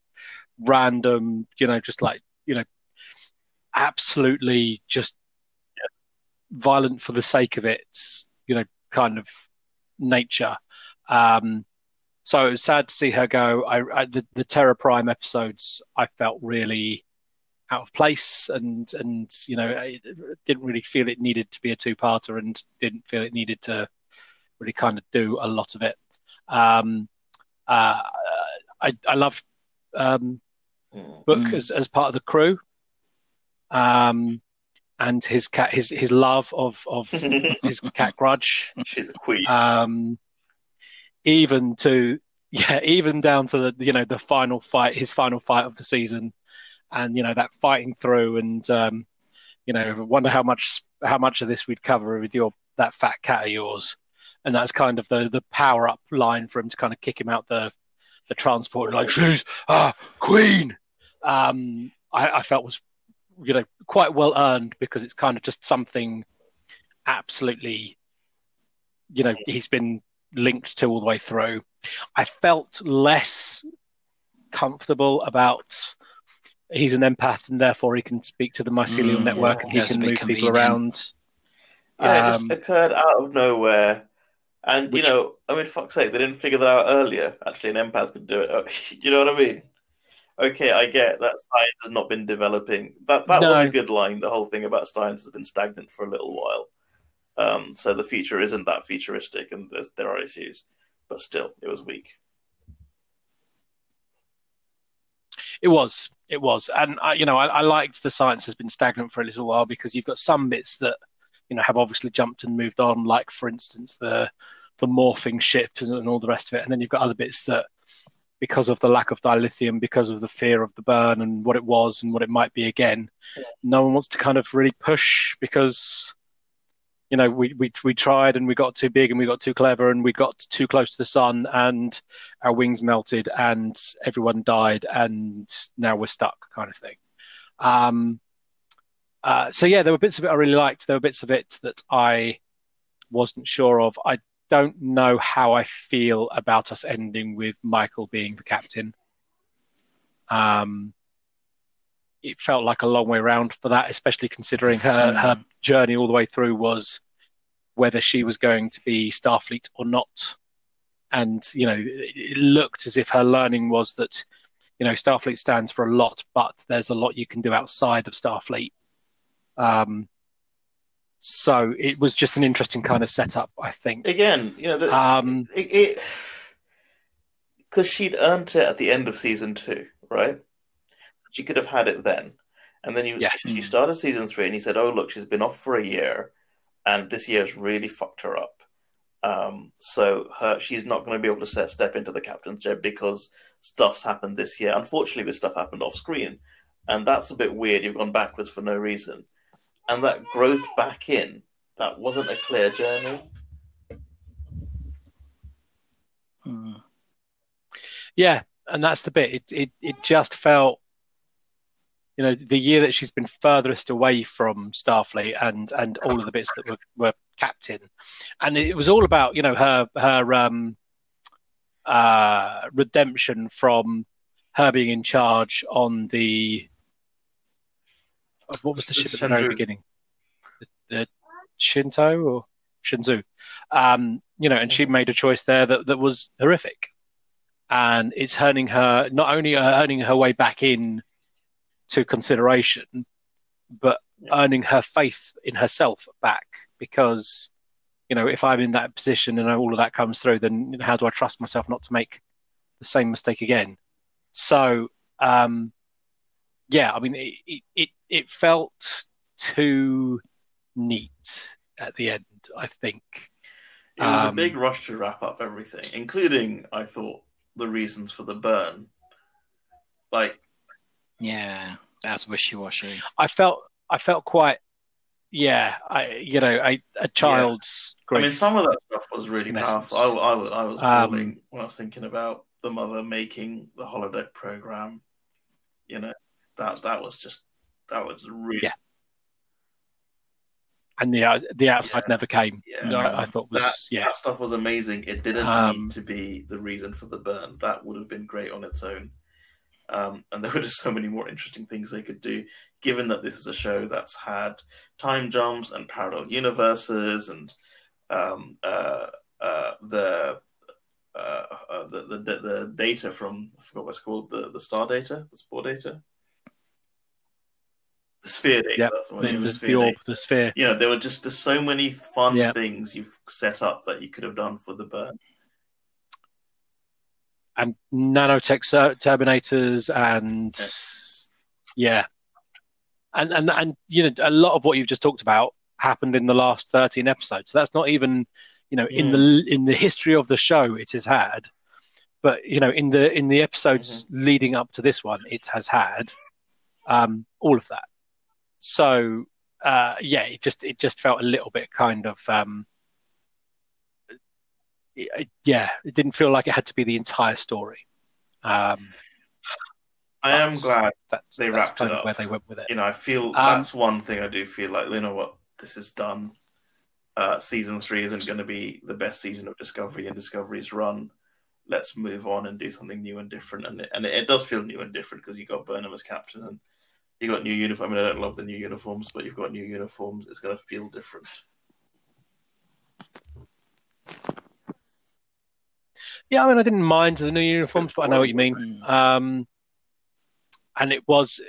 random, you know, just like you know, absolutely just violent for the sake of it, you know, kind of nature. Um, so it was sad to see her go. I, I the, the Terra Prime episodes I felt really out of place, and and you know, I didn't really feel it needed to be a two parter, and didn't feel it needed to really kind of do a lot of it. Um, uh, I, I love um, Book mm. as, as part of the crew, um, and his cat, his his love of of his cat Grudge. She's a queen. Um, even to yeah, even down to the you know the final fight, his final fight of the season, and you know that fighting through, and um, you know, wonder how much how much of this we'd cover with your that fat cat of yours and that's kind of the the power up line for him to kind of kick him out the the transport like she's ah queen. Um, I, I felt was you know quite well earned because it's kind of just something absolutely you know he's been linked to all the way through. I felt less comfortable about he's an empath and therefore he can speak to the mycelial mm, network yeah. and he That's can move convenient. people around. Yeah, um, it just occurred out of nowhere. And, which, you know, I mean, fuck's sake, they didn't figure that out earlier. Actually, an empath could do it. you know what I mean? Okay, I get that science has not been developing. That that no. was a good line. The whole thing about science has been stagnant for a little while. Um, so the feature isn't that futuristic, and there are issues, but still, it was weak. It was, it was, and I, you know, I, I liked the science has been stagnant for a little while because you've got some bits that you know have obviously jumped and moved on, like for instance the the morphing ship and all the rest of it, and then you've got other bits that because of the lack of dilithium, because of the fear of the burn and what it was and what it might be again, yeah. no one wants to kind of really push because you know we, we we tried and we got too big and we got too clever and we got too close to the sun and our wings melted and everyone died and now we're stuck kind of thing. Um, uh, so yeah, there were bits of it I really liked. There were bits of it that I wasn't sure of. I don't know how I feel about us ending with Michael being the captain. Um, it felt like a long way around for that, especially considering her, her journey all the way through was whether she was going to be Starfleet or not. And, you know, it looked as if her learning was that, you know, Starfleet stands for a lot, but there's a lot you can do outside of Starfleet. Um, so it was just an interesting kind of setup, I think. Again, you know, the, um, it because she'd earned it at the end of season two, right? She could have had it then, and then you yeah. she started season three, and he said, "Oh, look, she's been off for a year, and this year's really fucked her up. Um, so her she's not going to be able to set, step into the captain's chair because stuff's happened this year. Unfortunately, this stuff happened off screen, and that's a bit weird. You've gone backwards for no reason." And that growth back in, that wasn't a clear journey. Hmm. Yeah, and that's the bit. It, it it just felt, you know, the year that she's been furthest away from Starfleet and and all of the bits that were were captain, and it was all about you know her her um uh redemption from her being in charge on the what was the ship at the very beginning? The, the Shinto or Shenzhou. Um, you know, and she made a choice there that, that was horrific. And it's earning her, not only earning her way back in to consideration, but earning her faith in herself back because, you know, if I'm in that position and all of that comes through, then how do I trust myself not to make the same mistake again? So, um, yeah, I mean, it, it, it felt too neat at the end. I think it was um, a big rush to wrap up everything, including I thought the reasons for the burn. Like, yeah, that's wishy washy. I felt I felt quite yeah, I you know a, a child's. Yeah. I mean, some of that stuff was really powerful. I, I, was I was um, when I was thinking about the mother making the holodeck program. You know that that was just that was really yeah. And the the outside yeah. never came. Yeah, I, I thought was that, yeah that stuff was amazing. It didn't um, need to be the reason for the burn. That would have been great on its own. Um, and there were just so many more interesting things they could do, given that this is a show that's had time jumps and parallel universes and um, uh, uh, the, uh, uh the, the the data from I forgot what it's called the the star data, the spore data. The sphere data. Yep. That's what the, the, sphere the, sphere. You know, there were just there's so many fun yep. things you've set up that you could have done for the burn. And nanotech terminators and yeah. yeah. And, and and you know a lot of what you've just talked about happened in the last 13 episodes. So that's not even you know in the in the history of the show it has had but you know in the in the episodes mm-hmm. leading up to this one it has had um, all of that so uh, yeah, it just it just felt a little bit kind of um, yeah, it didn't feel like it had to be the entire story. Um, I am glad that's, they that's wrapped it up. where they went with it. You know, I feel Um, that's one thing I do feel like. You know what? This is done. Uh, season three isn't going to be the best season of Discovery and Discovery's run. Let's move on and do something new and different. And it, and it, does feel new and different because you got Burnham as captain and you got new uniform. I mean, I don't love the new uniforms, but you've got new uniforms. It's going to feel different. Yeah, I mean, I didn't mind the new uniforms, but I know what you mean. Um, and it was,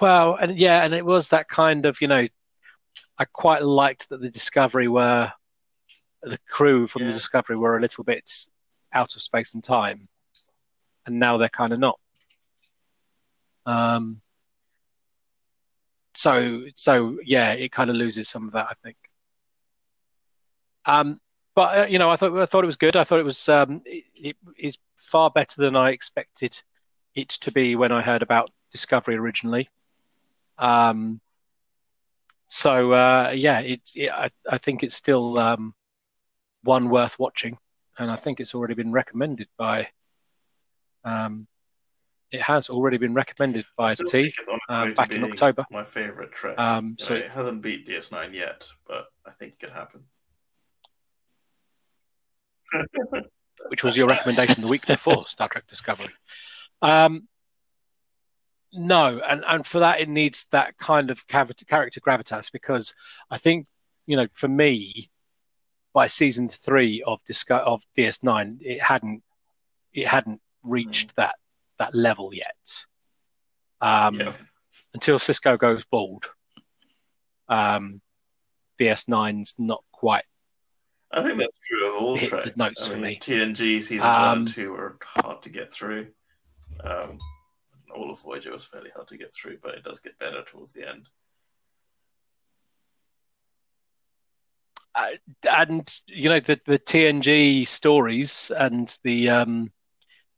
well, and yeah, and it was that kind of, you know, I quite liked that the Discovery were, the crew from Yeah. the Discovery were a little bit out of space and time, and now they're kind of not. Um, so, so yeah, it kind of loses some of that, I think. Um, but uh, you know, I thought I thought it was good. I thought it was um, it, is far better than I expected it to be when I heard about Discovery originally. Um, so uh, yeah, it's it, I, I think it's still um, one worth watching, and I think it's already been recommended by. Um, it has already been recommended by Still T think it's on its uh, back in October. My favorite Trek. Um, so know, it hasn't beat DS9 yet, but I think it could happen. which was your recommendation the week before Star Trek Discovery. Um, no, and, and for that it needs that kind of character gravitas because I think you know for me by season three of Disco- of DS9 it hadn't it hadn't reached that that level yet um, yeah. until Sisko goes bald. Um, DS9's not quite I think that's true of all hit the notes I for mean, me. TNG seasons Um, one and two were hard to get through. Um, all of Voyager was fairly hard to get through, but it does get better towards the end. uh, and you know the the TNG stories and the um,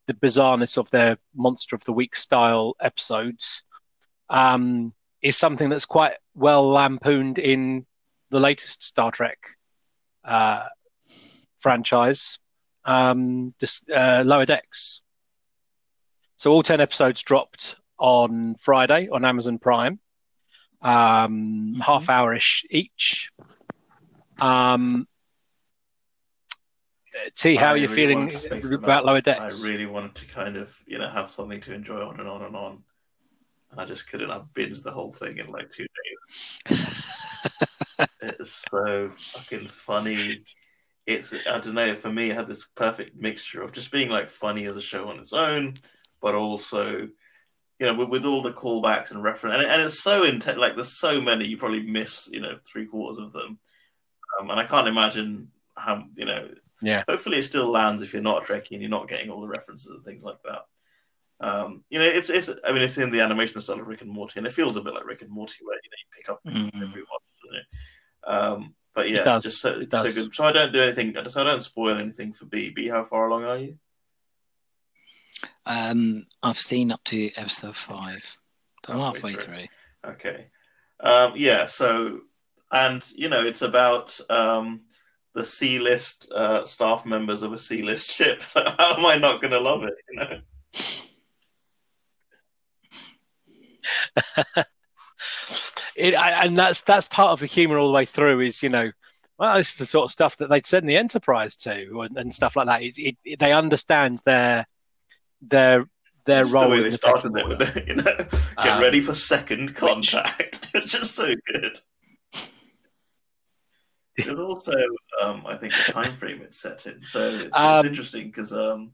the bizarreness of their monster of the week style episodes um, is something that's quite well lampooned in the latest Star Trek uh, franchise, um, this, uh, Lower Decks. So all ten episodes dropped on Friday on Amazon Prime, um, half hourish each. Um, T, how I are you really feeling wanted to space them about. Lower Decks? I really wanted to kind of, you know, have something to enjoy on and on and on. And I just couldn't. I binged the whole thing in like two days. it's so fucking funny. It's I don't know. For me, it had this perfect mixture of just being like funny as a show on its own, but also, you know, with, with all the callbacks and reference, and, and it's so intense. Like there's so many, you probably miss, you know, three quarters of them. Um, and I can't imagine how, you know, Yeah. hopefully it still lands if you're not a Trekkie and you're not getting all the references and things like that. Um, you know, it's it's. I mean, it's in the animation style of Rick and Morty, and it feels a bit like Rick and Morty, where you know you pick up Mm. every one. You know? um, but yeah, does. just so, It does. so good. So I don't do anything. So I don't spoil anything for B. B, how far along are you? Um, I've seen up to episode five. So I'm Halfway halfway through. through. Okay. Um, yeah. So, and you know, it's about um, the C list uh, staff members of a C list ship. So how am I not going to love it? You know. it, I, and that's that's part of the humor all the way through. Is you know, well, this is the sort of stuff that they'd send the Enterprise to, and, and stuff like that. It, it, they understand their their their Just the role way they the started it, you know, get Um, ready for second contact. it's just so good. There's also, um, I think, the time frame it's set in. So it's, Um, it's interesting because, um,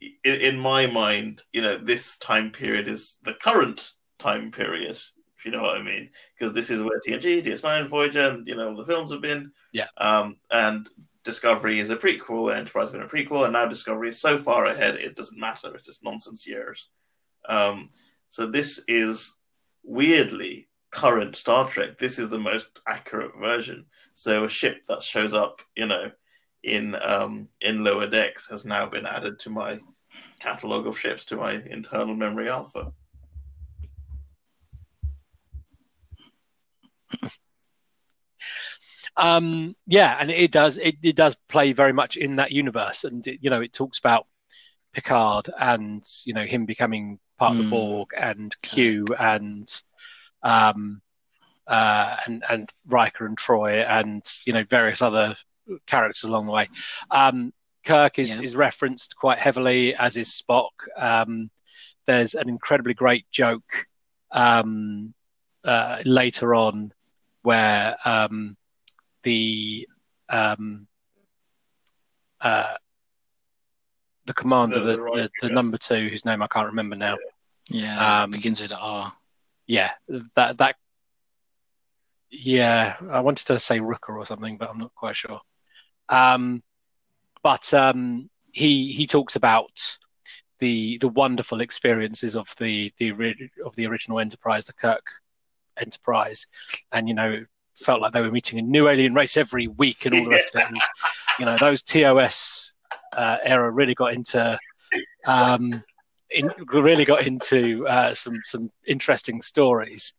in, in my mind, you know, this time period is the current time period. If you know what I mean, because this is where TNG, DS9, Voyager, and you know the films have been. Yeah. Um, and Discovery is a prequel, Enterprise has been a prequel, and now Discovery is so far ahead it doesn't matter. It's just nonsense years. Um, so this is weirdly current Star Trek. This is the most accurate version. So a ship that shows up, you know, in um, in lower decks has now been added to my catalog of ships to my internal memory alpha. um, yeah, and it does it, it does play very much in that universe, and it, you know it talks about Picard and you know him becoming part mm. of the hmm. Borg and Q and um, uh, and and Riker and Troi and you know various other characters along the way. Um, Kirk is, yeah. is referenced quite heavily, as is Spock. Um, there's an incredibly great joke um, uh, later on where um, the um, uh, the commander, the, the, the, the, number two, whose name I can't remember now. Yeah, um, begins with R. Yeah, that that. Yeah, I wanted to say Rooker or something, but I'm not quite sure. Um, but um, he he talks about the the wonderful experiences of the the of the original Enterprise, the Kirk Enterprise, and you know felt like they were meeting a new alien race every week and all the rest of it. And, you know those TOS uh, era really got into um, in, really got into uh, some some interesting stories.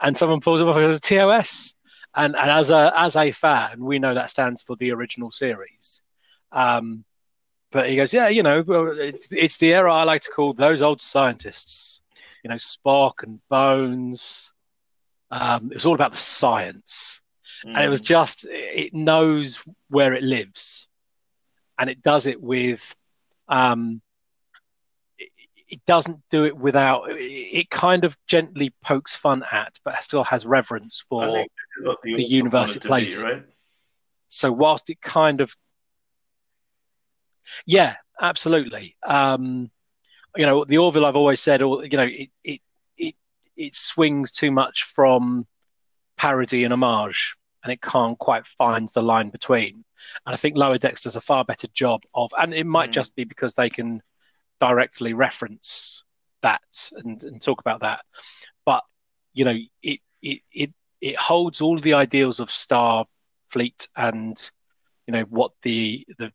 And someone pulls up as a TOS, and and as a as a fan, we know that stands for the original series. Um, but he goes, yeah, you know, it's, it's the era I like to call those old scientists. You know, Spock and Bones. Um, it was all about the science, mm. and it was mm. just it knows where it lives, and it does it with. Um, it, doesn't do it without. It kind of gently pokes fun at, but still has reverence for the, the universe it plays be, right? So whilst it kind of yeah, absolutely. Um, you know, the Orville I've always said, or you know, it it it it swings too much from parody and homage, and it can't quite find the line between. And I think Lower Decks does a far better job of, and it might mm. just be because they can directly reference that and, and talk about that. But you know, it it it it holds all the ideals of Starfleet and you know what the the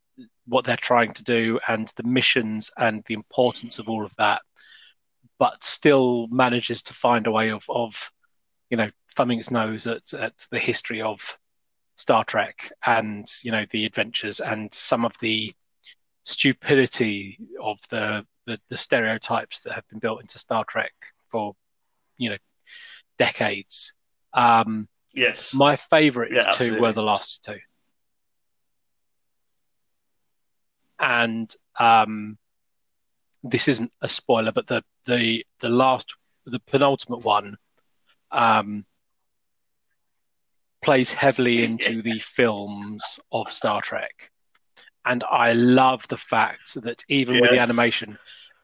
what they're trying to do and the missions and the importance of all of that, but still manages to find a way of, of you know, thumbing its nose at, at the history of Star Trek and, you know, the adventures and some of the stupidity of the, the, the stereotypes that have been built into Star Trek for, you know, decades. Um, yes. My favourite yeah, two were the last two. and um, this isn't a spoiler, but the the the last the penultimate one um, plays heavily into the films of Star Trek, and I love the fact that even yes. with the animation,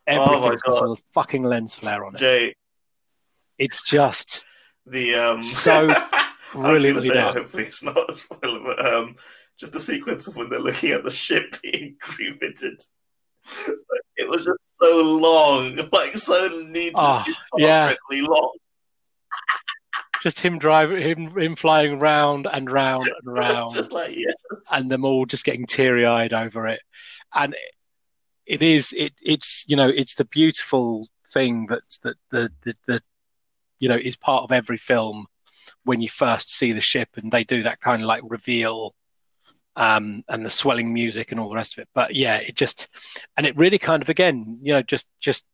everything's oh got a fucking lens flare on it. Jay, it's just the um... so brilliantly done. Hopefully, it's not a spoiler, but um, just the sequence of when they're looking at the ship being refitted. It was just so long, like so needlessly oh, yeah. long. Just him driving, him, him flying round and round and round, like yes. and them all just getting teary eyed over it. And it is, it, it's you know, it's the beautiful thing that that the, the the you know is part of every film when you first see the ship and they do that kind of like reveal um, and the swelling music and all the rest of it. But yeah, it just and it really kind of again, you know, just just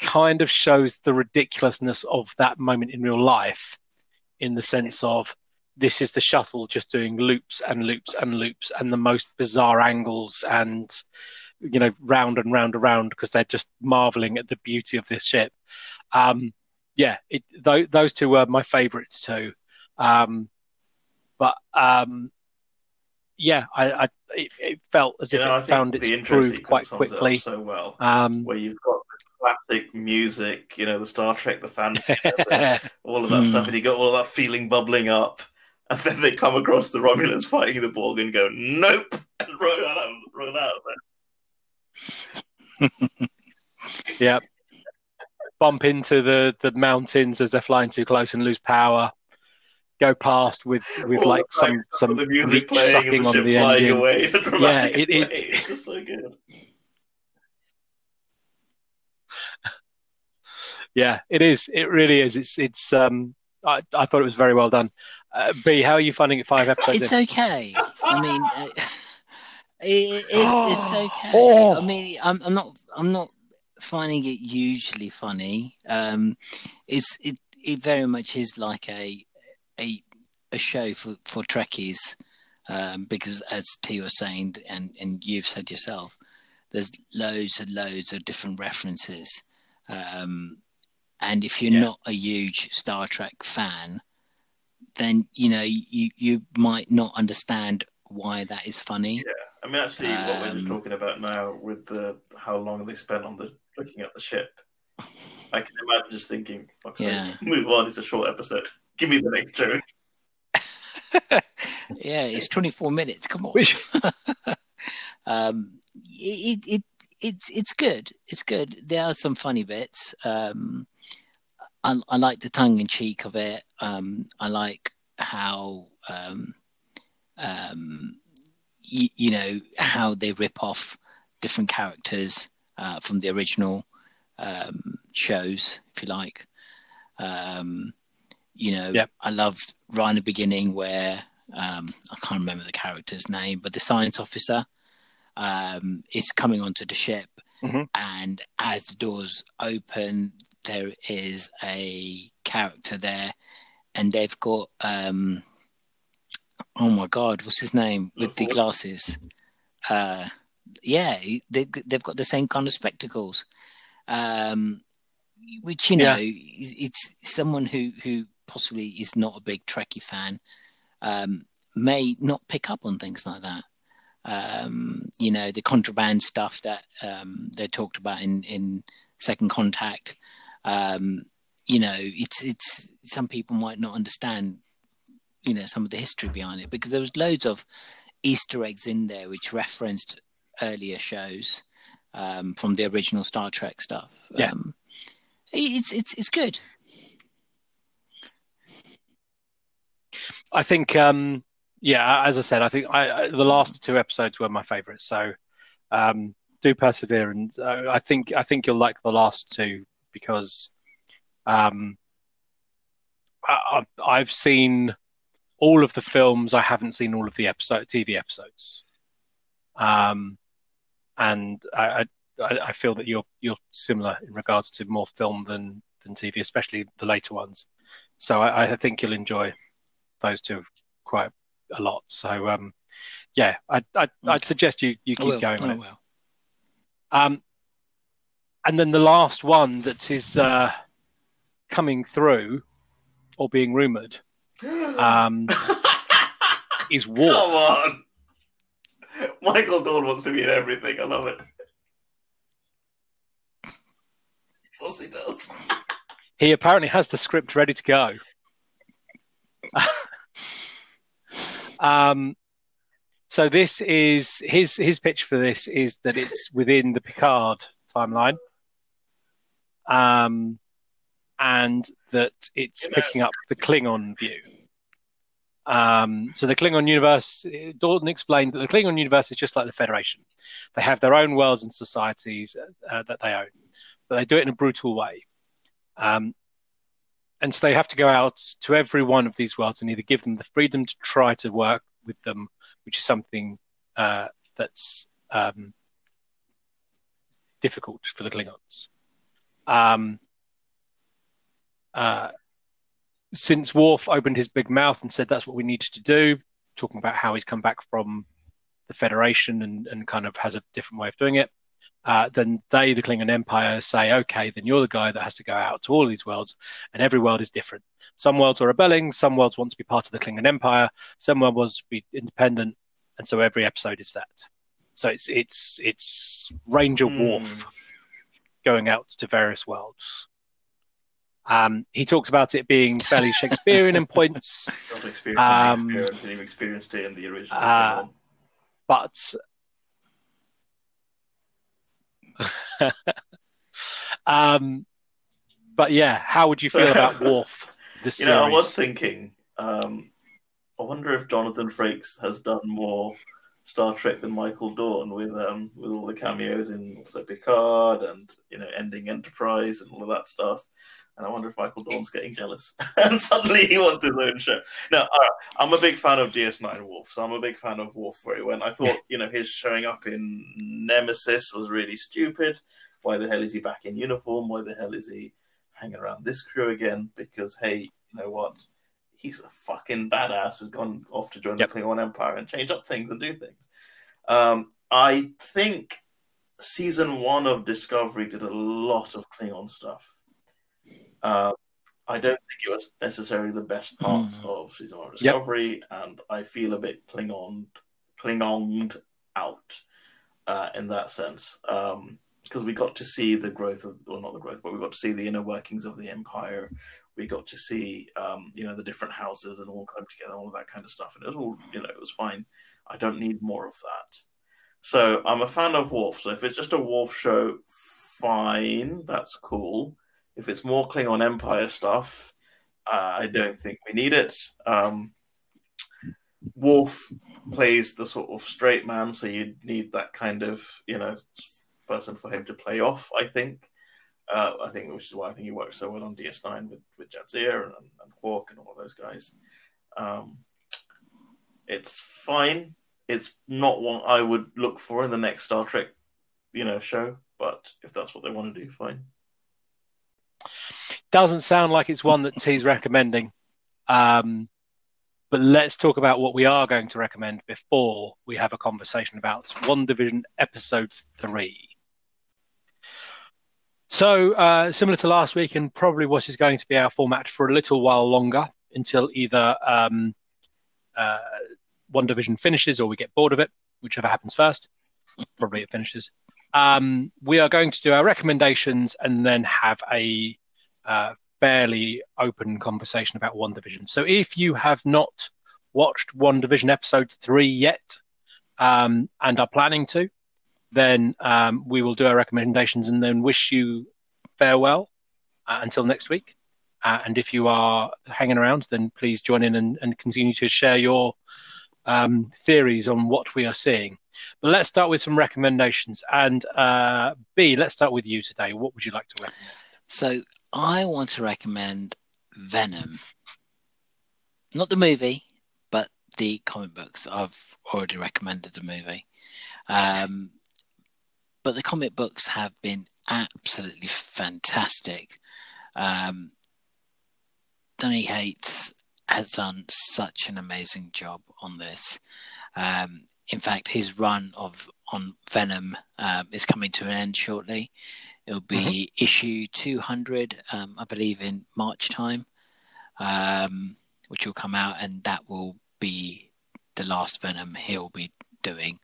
kind of shows the ridiculousness of that moment in real life, in the sense of this is the shuttle just doing loops and loops and loops and the most bizarre angles and you know round and round and round because they're just marveling at the beauty of this ship. Um, yeah, it, th- those two were my favourites too. Um, but um, yeah, I, I it, it, felt as if it found its groove quite quickly. so well, um, where you've got classic music, you know, the Star Trek, the fan, all of that stuff, and you got all of that feeling bubbling up, and then they come across the Romulans fighting the Borg and go, "Nope," and run out, run out of there. yeah, bump into the the mountains as they're flying too close and lose power go past with with All like some some the music playing sucking and the on the engine. Away, yeah, it, it, it's so good. Yeah, it is. It really is. It's it's. Um, I I thought it was very well done. Uh, B, how are you finding it five episodes? It's in? okay. I mean, uh, it, it, it's okay. Oh. I mean, I'm, I'm, not. I'm not finding it hugely funny. Um, it's it. It very much is like a a a show for for Trekkies, um, because as T was saying, and and you've said yourself, there's loads and loads of different references. Um, and if you're yeah. not a huge Star Trek fan, then you know you you might not understand why that is funny. Yeah, I mean, actually, um, what we're just um, talking about now with the how long they spent on the looking at the ship, I can imagine just thinking, yeah. move on. It's a short episode. Give me the next joke. yeah, it's 24 minutes. Come on. um, it, it, it's it's good. It's good. There are some funny bits. Um, I, I like the tongue in cheek of it. Um, I like how um, um, y- you know how they rip off different characters uh, from the original um, shows, if you like. Um, you know, yep. I love right in the beginning where um, I can't remember the character's name, but the science officer um, is coming onto the ship, mm-hmm. and as the doors open, there is a character there, and they've got um, oh my god, what's his name with the glasses? Uh, yeah, they they've got the same kind of spectacles, um, which you know yeah. it's someone who who possibly is not a big Trekkie fan um, may not pick up on things like that. Um, you know, the contraband stuff that um, they talked about in, in Second Contact. Um, you know, it's it's some people might not understand, you know, some of the history behind it because there was loads of Easter eggs in there which referenced earlier shows um, from the original Star Trek stuff. Yeah. Um, it's it's it's good. I think, um, yeah, as I said, I think I, I, the last two episodes were my favourites. So um, do persevere, and uh, I think I think you'll like the last two because um, I, I've seen all of the films. I haven't seen all of the episode TV episodes, um, and I, I, I feel that you're you're similar in regards to more film than than TV, especially the later ones. So I, I think you'll enjoy those two quite a lot. So um, yeah, I, I, would suggest you, you keep going on it. Will. Um, and then the last one that is uh, coming through or being rumored um, is Worf. Come on. Michael Dorn wants to be in everything. I love it. Of course he does. He apparently has the script ready to go. Um, so this is his his pitch for this is that it's within the Picard timeline, um, and that it's picking up the Klingon view. Um, so the Klingon universe, Dalton explained that the Klingon universe is just like the Federation. They have their own worlds and societies uh, that they own, but they do it in a brutal way. Um, and so they have to go out to every one of these worlds and either give them the freedom to try to work with them, which is something uh, that's um, difficult for the Klingons. Um, uh, since Worf opened his big mouth and said that's what we needed to do, talking about how he's come back from the Federation and, and kind of has a different way of doing it, uh, then they, the Klingon Empire, say, okay, then you're the guy that has to go out to all these worlds, and every world is different. Some worlds are rebelling, some worlds want to be part of the Klingon Empire, some worlds want to be independent, and so every episode is that. So it's it's it's Ranger mm. Worf going out to various worlds. Um, he talks about it being fairly Shakespearean in points. Not experienced, um, experienced it in the original. Uh, but um, but yeah, how would you feel about Worf? This you know, I was thinking. Um, I wonder if Jonathan Frakes has done more Star Trek than Michael Dorn with um, with all the cameos in so Picard and you know ending Enterprise and all of that stuff. And I wonder if Michael Dorn's getting jealous. and suddenly he wants his own show. No, all right. I'm a big fan of DS9 Worf, so I'm a big fan of Worf where he went. I thought, you know, his showing up in Nemesis was really stupid. Why the hell is he back in uniform? Why the hell is he hanging around this crew again? Because, hey, you know what? He's a fucking badass who's gone off to join yep. the Klingon Empire and change up things and do things. Um, I think season one of Discovery did a lot of Klingon stuff. Uh, I don't think it was necessarily the best parts mm. of season one of Discovery, yep. and I feel a bit Klingon, Klingoned out uh, in that sense. Um, because we got to see the growth of, well, not the growth, but we got to see the inner workings of the empire. We got to see, um, you know, the different houses and all come together, all of that kind of stuff, and it was all, you know, it was fine. I don't need more of that. So I'm a fan of Worf. So if it's just a Worf show, fine, that's cool. If it's more Klingon Empire stuff, uh, I don't think we need it. Um, plays the sort of straight man, so you need that kind of you know person for him to play off. I think. Uh, I think, which is why I think he works so well on DS9 with with Jadzia and, and Quark and all those guys. Um, it's fine. It's not what I would look for in the next Star Trek, you know, show. But if that's what they want to do, fine. Doesn't sound like it's one that T's recommending. Um, but let's talk about what we are going to recommend before we have a conversation about WandaVision Episode 3. So, uh, similar to last week, and probably what is going to be our format for a little while longer until either um, uh, WandaVision finishes or we get bored of it, whichever happens first. probably it finishes. Um, we are going to do our recommendations and then have a uh, fairly open conversation about WandaVision. So, if you have not watched WandaVision episode three yet um, and are planning to, then um, we will do our recommendations and then wish you farewell uh, until next week. Uh, and if you are hanging around, then please join in and, and continue to share your um, theories on what we are seeing. But let's start with some recommendations. And uh, B, let's start with you today. What would you like to recommend? So I want to recommend Venom. Not the movie, but the comic books. I've already recommended the movie. Um, but the comic books have been absolutely fantastic. Um, Donny Cates has done such an amazing job on this. Um, in fact, his run of on Venom um, is coming to an end shortly. It'll be mm-hmm. issue 200, um, I believe, in March time, um, which will come out, and that will be the last Venom he'll be doing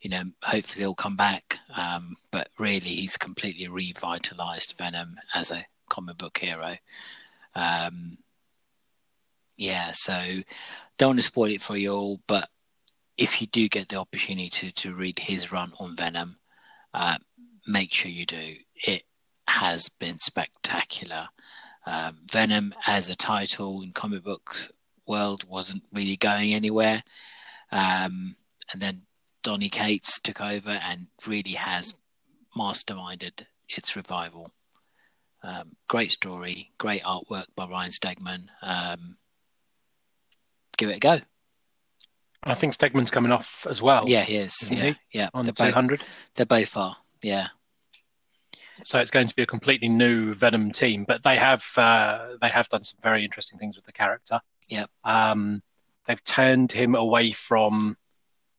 you know, hopefully he'll come back. Um, but really, he's completely revitalized Venom as a comic book hero. Um, yeah, so don't want to spoil it for you all, but if you do get the opportunity to, to read his run on Venom, uh, make sure you do. It has been spectacular. Um, Venom as a title in comic book world wasn't really going anywhere. Um, and then Donny Cates took over and really has masterminded its revival. Um, great story, great artwork by Ryan Stegman. Um, give it a go. I think Stegman's coming off as well. Yeah, he is. Yeah, he? yeah. On the 200. They're both are. Yeah. So it's going to be a completely new Venom team, but they have uh, they have done some very interesting things with the character. Yeah. Um, they've turned him away from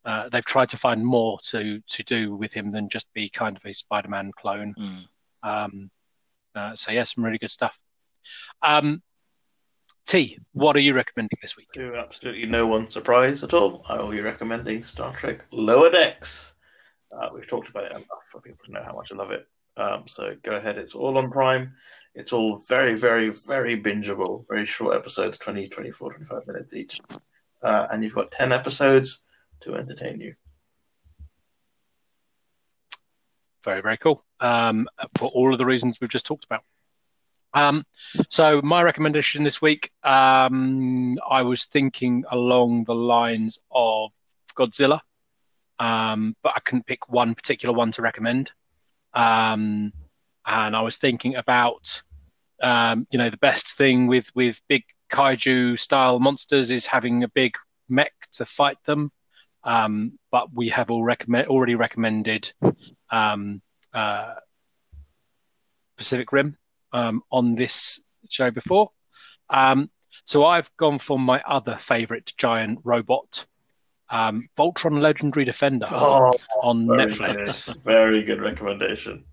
uh, they've tried to find more to to do with him than just be kind of a Spider-Man clone. Mm. Um, uh, so yeah, some really good stuff. Um, T, what are you recommending this week? To absolutely no one surprise at all, I will be recommending Star Trek Lower Decks. Uh, we've talked about it enough for people to know how much I love it. Um, so go ahead, it's all on Prime. It's all very, very, very bingeable, very short episodes 20, 24, 25 minutes each. Uh, and you've got 10 episodes to entertain you. Very, very cool. Um, for all of the reasons we've just talked about. Um, so my recommendation this week, um, I was thinking along the lines of Godzilla, um, but I couldn't pick one particular one to recommend. Um, and I was thinking about um, you know, the best thing with with big kaiju style monsters is having a big mech to fight them. Um, but we have all recommend, already recommended um, uh, Pacific Rim um, on this show before. Um, so I've gone for my other favorite giant robot, um, Voltron Legendary Defender oh, on Netflix. Good. Very good recommendation.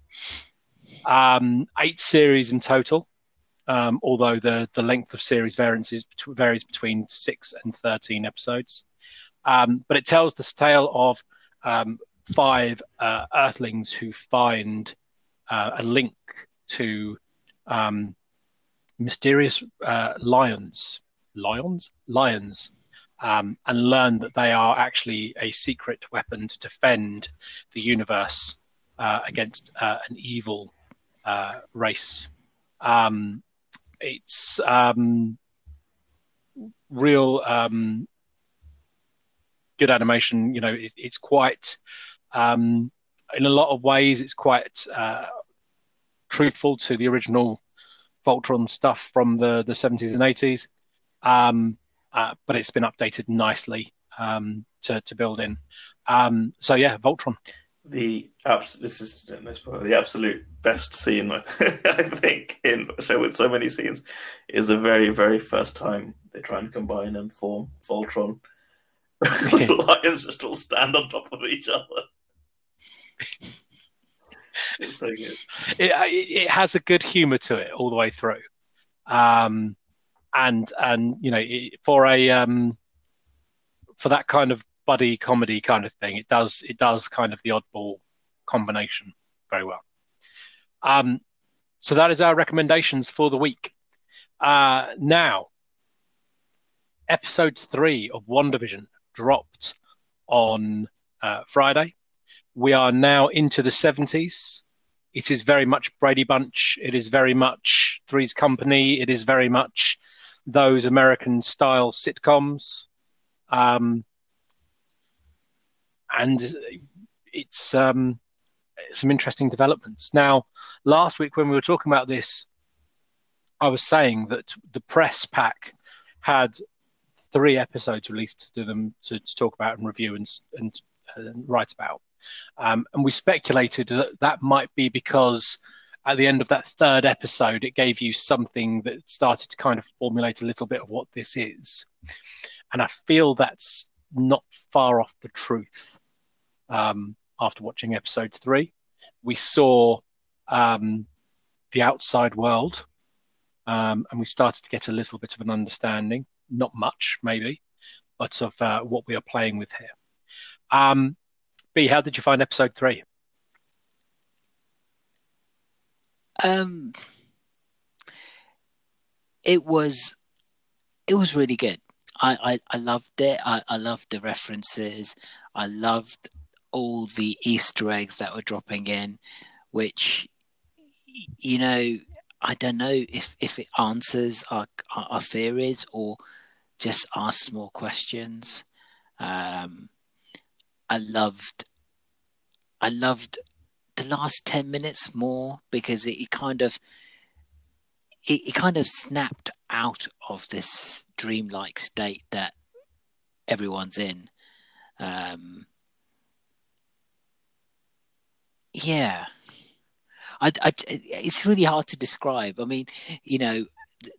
Um, eight series in total, um, although the, the length of series variances varies between six and 13 episodes. Um, but it tells the tale of um, five uh, Earthlings who find uh, a link to um, mysterious uh, lions, lions, lions, um, and learn that they are actually a secret weapon to defend the universe uh, against uh, an evil uh, race. Um, it's um, real um, good animation. You know, it, it's quite um, in a lot of ways, it's quite uh, truthful to the original Voltron stuff from the the seventies and eighties, um, uh, but it's been updated nicely um, to to build in. Um, so yeah, Voltron. The this is the absolute best scene I think in show with so many scenes is the very very first time they try and combine and form Voltron. the lions just all stand on top of each other. it's so good. It, it has a good humor to it all the way through, um, and and you know for a um, for that kind of buddy comedy kind of thing, it does it does kind of the oddball combination very well. Um, so that is our recommendations for the week. Uh, now, episode three of WandaVision dropped on uh, Friday we are now into the 70s. It is very much Brady Bunch. It is very much Three's Company. It is very much those American style sitcoms. Um, and it's um, some interesting developments. Now, last week when we were talking about this, I was saying that the press pack had three episodes released to them to, to talk about and review and, and, and write about. Um, and we speculated that that might be because at the end of that third episode, it gave you something that started to kind of formulate a little bit of what this is. And I feel that's not far off the truth. Um, after watching episode three, we saw um, the outside world, um, and we started to get a little bit of an understanding, not much maybe, but of uh, what we are playing with here. Um, B, how did you find episode three? Um, it was it was really good. I, I, I loved it. I, I loved the references. I loved all the Easter eggs that were dropping in, which you know I don't know if if it answers our our theories or just asks more questions. Um, I loved I loved the last ten minutes more because it, it kind of it, it kind of snapped out of this dreamlike state that everyone's in. Um, yeah, I, I, it's really hard to describe. I mean, you know,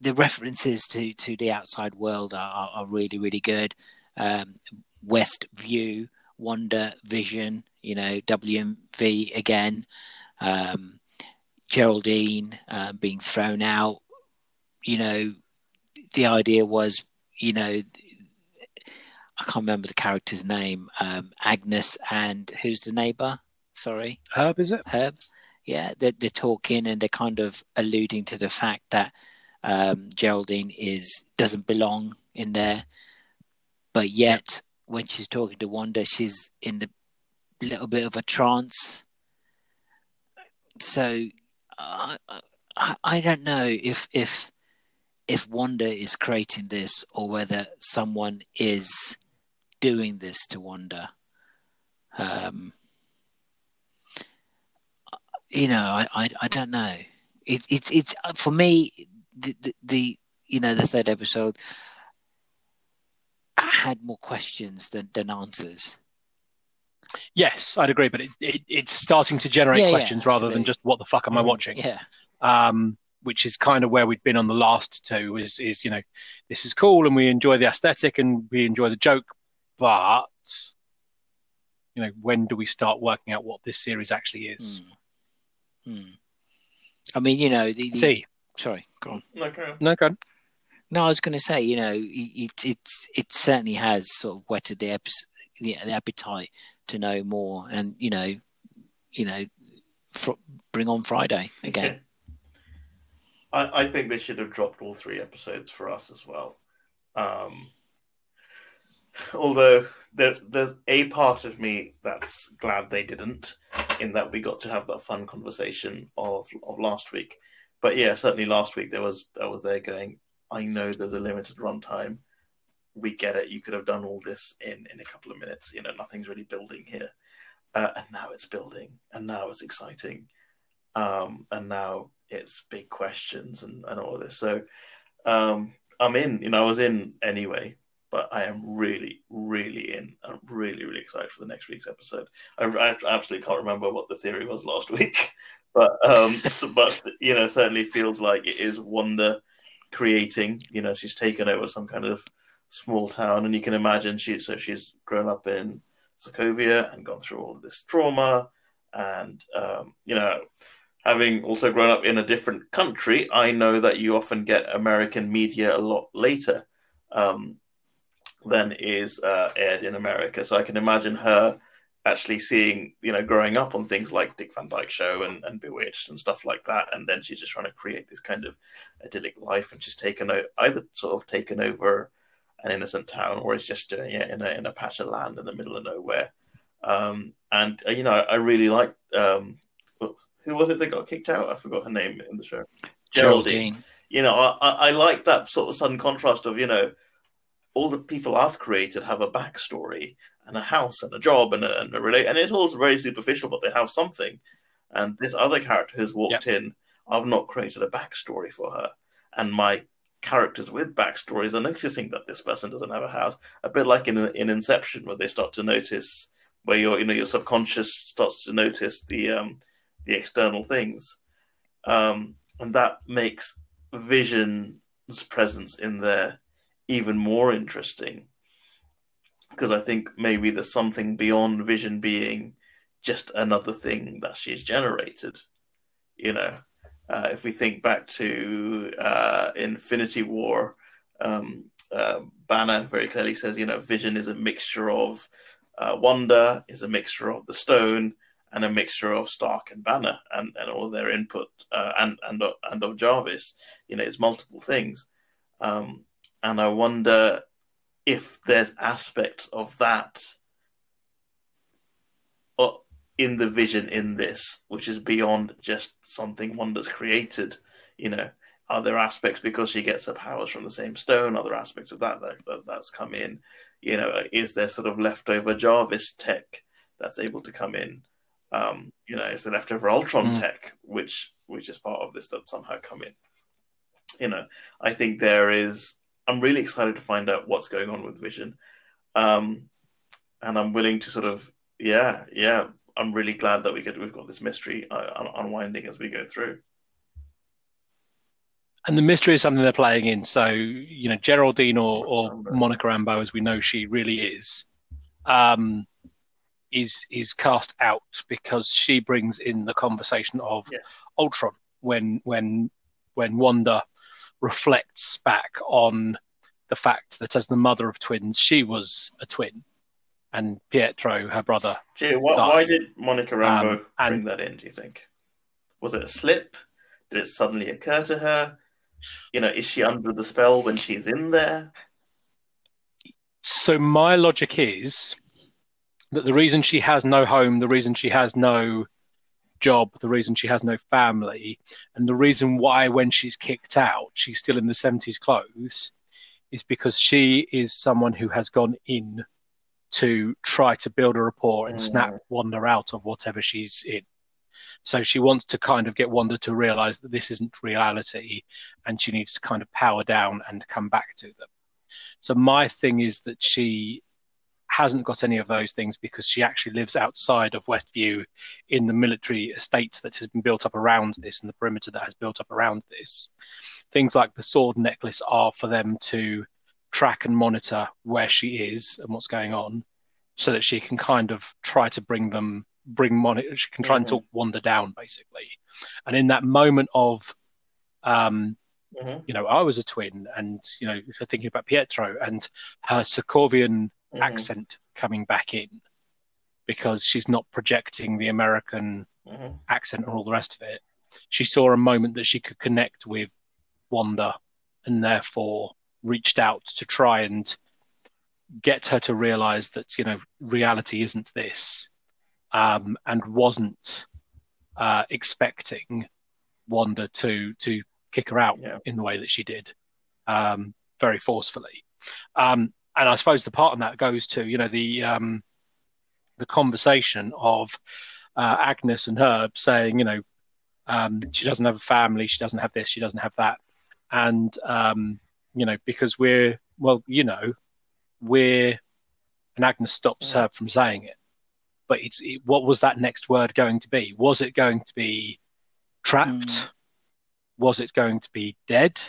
the references to, to the outside world are, are really, really good. Um, West View Wonder Vision, you know, WMV again, um, Geraldine uh, being thrown out. You know, the idea was, you know, I can't remember the character's name. Um, Agnes and who's the neighbor? Sorry, Herb is it? Herb. Yeah, they're, they're talking and they're kind of alluding to the fact that um, Geraldine is doesn't belong in there, but yet when she's talking to Wanda, she's in the little bit of a trance. So uh, I, I don't know if if if Wanda is creating this or whether someone is doing this to Wanda. Um, you know, I, I, I don't know. it, it, it's for me the, the, the you know the third episode had more questions than, than answers. Yes, I'd agree, but it, it, it's starting to generate yeah, questions yeah, rather than just what the fuck am I mm, watching? Yeah. Um, which is kind of where we'd been on the last two. Is is you know, this is cool and we enjoy the aesthetic and we enjoy the joke, but you know, when do we start working out what this series actually is? Hmm. Hmm. I mean, you know, the, the... see. Sorry, go on. No, go on. No, go on. No, I was going to say, you know, it it it certainly has sort of whetted the, the, the appetite to know more, and you know, you know, fr- bring on Friday again. I, I think they should have dropped all three episodes for us as well. Um, although there, there's a part of me that's glad they didn't, in that we got to have that fun conversation of of last week. But yeah, certainly last week there was I was there going, I know there's a limited runtime. We get it. You could have done all this in in a couple of minutes. You know, nothing's really building here, uh, and now it's building, and now it's exciting, um, and now it's big questions and and all of this. So um, I'm in. You know, I was in anyway, but I am really, really in. I'm really, really excited for the next week's episode. I, I absolutely can't remember what the theory was last week, but um, but you know, certainly feels like it is Wanda creating. You know, she's taken over some kind of small town, and you can imagine she so she's grown up in Sokovia and gone through all of this trauma, and um, you know, having also grown up in a different country, I know that you often get American media a lot later um, than is uh, aired in America. So I can imagine her actually seeing, you know, growing up on things like Dick Van Dyke Show and, and Bewitched and stuff like that, and then she's just trying to create this kind of idyllic life, and she's taken out, either sort of taken over an innocent town, or is just doing it in a in a patch of land in the middle of nowhere. Um, and uh, you know, I really like um, who was it that got kicked out? I forgot her name in the show. Geraldine. Geraldine. You know, I, I like that sort of sudden contrast of you know all the people I've created have a backstory, and a house and a job and a, and a relate, and it's all very superficial, but they have something. And this other character who's walked yep. in, I've not created a backstory for her, and my characters with backstories are noticing that this person doesn't have a house. A bit like in in Inception, where they start to notice where your you know your subconscious starts to notice the um, the external things, um, and that makes Vision's presence in there even more interesting because I think maybe there's something beyond Vision being just another thing that she's generated. You know, uh, if we think back to uh, Infinity War, um, uh, Banner very clearly says, you know, Vision is a mixture of uh, Wanda, is a mixture of the Stone, and a mixture of Stark and Banner, and, and all their input, uh, and and and of Jarvis. You know, it's multiple things, um, and I wonder if there's aspects of that uh, in the vision in this, which is beyond just something Wanda's created. You know, are there aspects because she gets her powers from the same stone? Other aspects of that, that, that that's come in. You know, is there sort of leftover Jarvis tech that's able to come in? Um, you know, is there leftover Ultron mm. tech, which which is part of this that somehow come in? You know, I think there is I'm really excited to find out what's going on with Vision, um, and I'm willing to sort of yeah yeah I'm really glad that we get we've got this mystery uh, unwinding as we go through. And the mystery is something they're playing in. So you know Geraldine or, or Monica Rambeau, as we know she really is, um, is is cast out because she brings in the conversation of yes. Ultron when when when Wanda reflects back on the fact that as the mother of twins, she was a twin, and Pietro, her brother. Gee, why, why did Monica Rambeau um, and, bring that in? Do you think was it a slip? Did it suddenly occur to her? You know, is she under the spell when she's in there? So my logic is that the reason she has no home, the reason she has no job, the reason she has no family, and the reason why when she's kicked out, she's still in the 70s clothes is because she is someone who has gone in to try to build a rapport and mm. snap Wanda out of whatever she's in. So she wants to kind of get Wanda to realize that this isn't reality and she needs to kind of power down and come back to them. So my thing is that she hasn't got any of those things because she actually lives outside of Westview in the military estate that has been built up around this and the perimeter that has built up around this. Things like the sword necklace are for them to track and monitor where she is and what's going on so that she can kind of try to bring them bring monitor she can try mm-hmm. and talk Wanda down basically and in that moment of um mm-hmm. you know i was a twin and you know thinking about pietro and her sokovian mm-hmm. accent coming back in because she's not projecting the American mm-hmm. accent and all the rest of it. She saw a moment that she could connect with Wanda and therefore reached out to try and get her to realize that, you know, reality isn't this um, and wasn't uh, expecting Wanda to to kick her out yeah. in the way that she did um, very forcefully. Um, and I suppose the part of that goes to you know the um, the conversation of uh, Agnes and Herb saying you know um, she doesn't have a family, she doesn't have this, she doesn't have that, and um, you know because we're well you know we're and Agnes stops Herb from saying it, but it's it, what was that next word going to be? Was it going to be trapped? Mm. Was it going to be dead?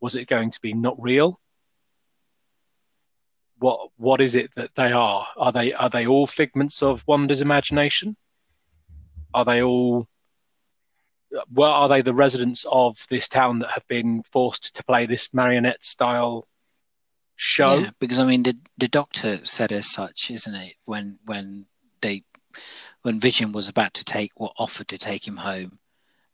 Was it going to be not real? What what is it that they are? Are they are they all figments of Wanda's imagination? Are they all well, are they the residents of this town that have been forced to play this marionette style show? Yeah, because I mean, the the doctor said as such, isn't it? When when they when Vision was about to take or offered to take him home,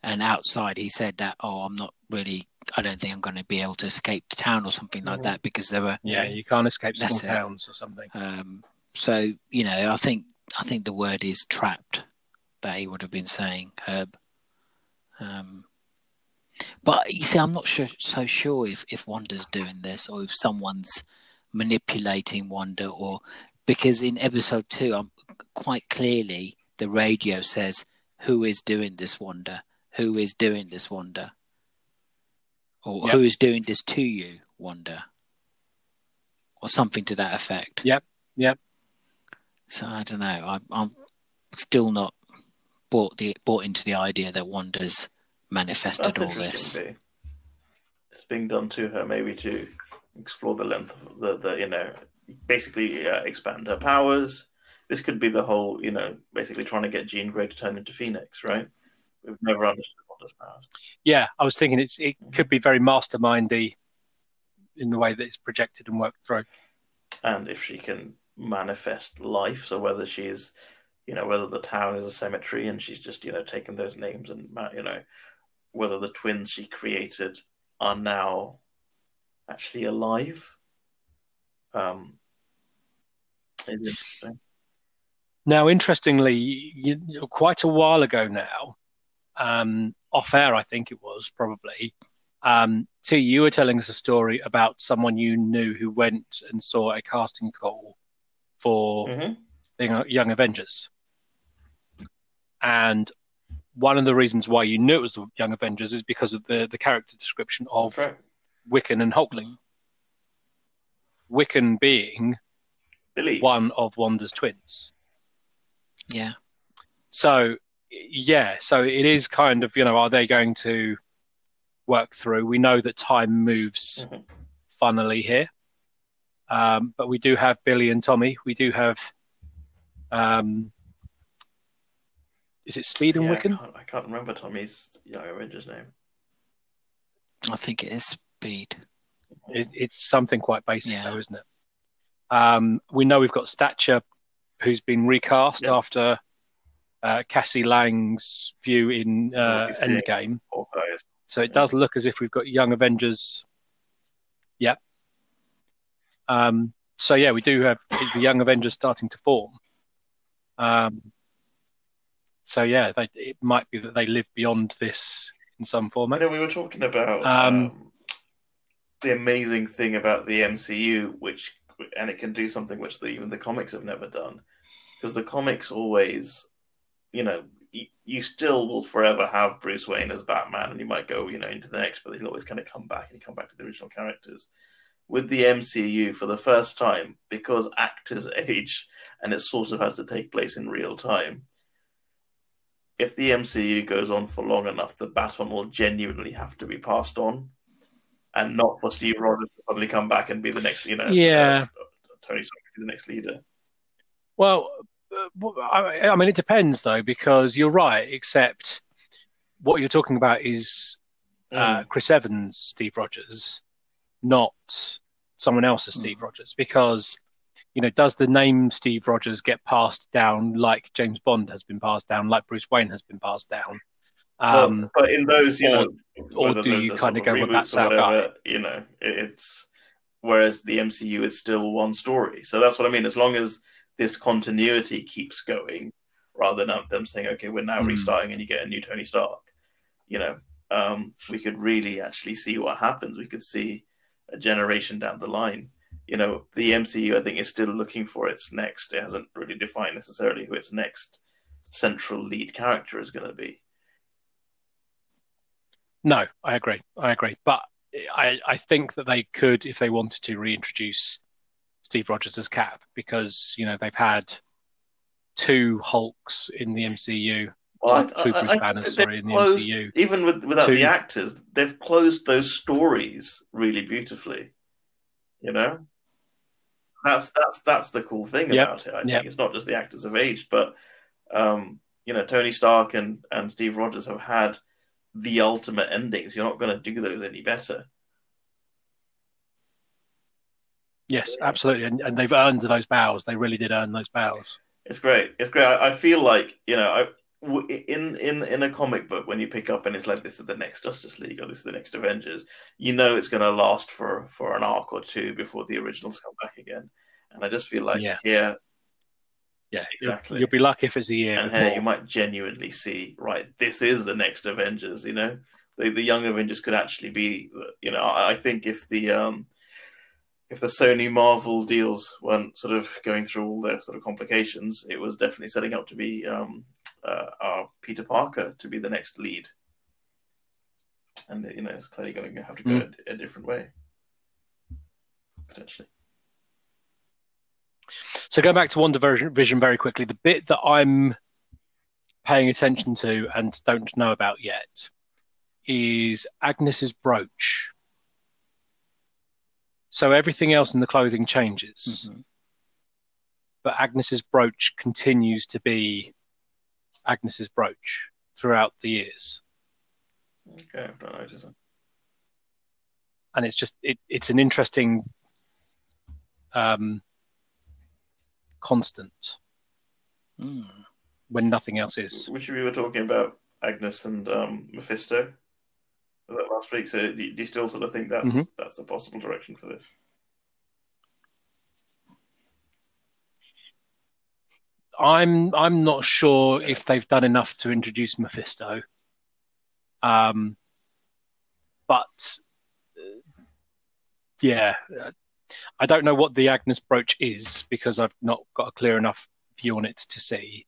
and outside he said that, oh, I'm not really I don't think I'm going to be able to escape the town or something like that because there were yeah you can't escape small towns or something. Um, so you know I think I think the word is trapped that he would have been saying Herb. Um, but you see, I'm not sure, so sure if if Wanda's doing this or if someone's manipulating Wanda or because in episode two, I'm quite clearly the radio says who is doing this Wanda, who is doing this Wanda or yep. who is doing this to you, Wanda, or something to that effect. Yep, yep. So I don't know. I, I'm still not bought the bought into the idea that Wanda's manifested That's all this. It's being done to her, maybe to explore the length of the, the you know, basically uh, expand her powers. This could be the whole, you know, basically trying to get Jean Grey to turn into Phoenix, right? We've never understood yeah, I was thinking it's it could be very mastermindy in the way that it's projected and worked through. And if she can manifest life, so whether she's, you know, whether the town is a cemetery and she's just, you know, taken those names and, you know, whether the twins she created are now actually alive. Um, interesting. Now, interestingly, you, quite a while ago now, um, off air, I think it was probably. Um, T, you were telling us a story about someone you knew who went and saw a casting call for mm-hmm. the Young Avengers. And one of the reasons why you knew it was the Young Avengers is because of the, the character description of right. Wiccan and Hulkling. Wiccan being Billy. one of Wanda's twins. Yeah. So yeah, so it is kind of you know, are they going to work through? We know that time moves mm-hmm. funnily here, um, but we do have Billy and Tommy. We do have. Um, is it Speed and yeah, Wiccan? I can't, I can't, remember Tommy's Young Avenger's name. I think it is Speed. It, it's something quite basic, yeah. though, isn't it? Um, we know we've got Stature, who's been recast yep. after uh, Cassie Lang's view in uh, Endgame. So it does look as if we've got Young Avengers. Yeah. Um, so yeah, we do have the Young Avengers starting to form. Um, so yeah, they, it might be that they live beyond this in some format. You know, we were talking about um, um, the amazing thing about the MCU, which and it can do something which the, even the comics have never done, because the comics always you know, you, you still will forever have Bruce Wayne as Batman, and you might go, you know, into the next, but he'll always kind of come back and come back to the original characters. With the MCU, for the first time, because actors age and it sort of has to take place in real time, if the MCU goes on for long enough, the Batman will genuinely have to be passed on, and not for Steve Rogers to suddenly come back and be the next, you know, yeah, uh, Tony Stark be the next leader. Well, I, I mean, it depends though, because you're right. Except what you're talking about is uh, mm. Chris Evans, Steve Rogers, not someone else's mm. Steve Rogers, because you know, does the name Steve Rogers get passed down like James Bond has been passed down, like Bruce Wayne has been passed down? Um, well, but in those, you or, know, or do you kind of go with that whatever, guy? You know, it's whereas the MCU is still one story. So that's what I mean. As long as this continuity keeps going, rather than them saying, "Okay, we're now mm. restarting," and you get a new Tony Stark, you know, um, we could really actually see what happens. We could see a generation down the line you know, the MCU, I think, is still looking for its next. It hasn't really defined necessarily who its next central lead character is going to be. No, I agree. I agree. But I, I think that they could, if they wanted to, reintroduce Steve Rogers Cap because, you know, they've had two Hulks in the MCU. Well, I, two I, Banners, sorry, in the MCU. Even with, without two, the actors, they've closed those stories really beautifully. You know? That's that's that's the cool thing yep. about it. I think yep. it's not just the actors have aged, but um, you know, Tony Stark and and Steve Rogers have had the ultimate endings. You're not going to do those any better. Yes, absolutely, and, and they've earned those bows. They really did earn those bows. It's great. It's great. I, I feel like you know, I, in in in a comic book when you pick up and it's like this is the next Justice League or this is the next Avengers, you know it's going to last for for an arc or two before the originals come back again. And I just feel like yeah. here, yeah, exactly. You'll be lucky if it's a year. And here you might genuinely see right. This is the next Avengers. You know, the the young Avengers could actually be. You know, I, I think if the um if the Sony Marvel deals weren't sort of going through all their sort of complications, it was definitely setting up to be um, uh, our Peter Parker to be the next lead. And you know, it's clearly going to have to go mm. a, a different way, potentially. So going back to WandaVision very quickly, the bit that I'm paying attention to and don't know about yet is Agnes's brooch. So everything else in the clothing changes, mm-hmm. but Agnes's brooch continues to be Agnes's brooch throughout the years. Okay, I've not noticed that. And it's just it, it's an interesting um, constant mm. when nothing else is. Which we were talking about Agnes and um, Mephisto last week. So do you still sort of think that's mm-hmm. that's a possible direction for this? I'm I'm not sure if they've done enough to introduce Mephisto. Um, but uh, yeah, I don't know what the Agnes brooch is because I've not got a clear enough view on it to see.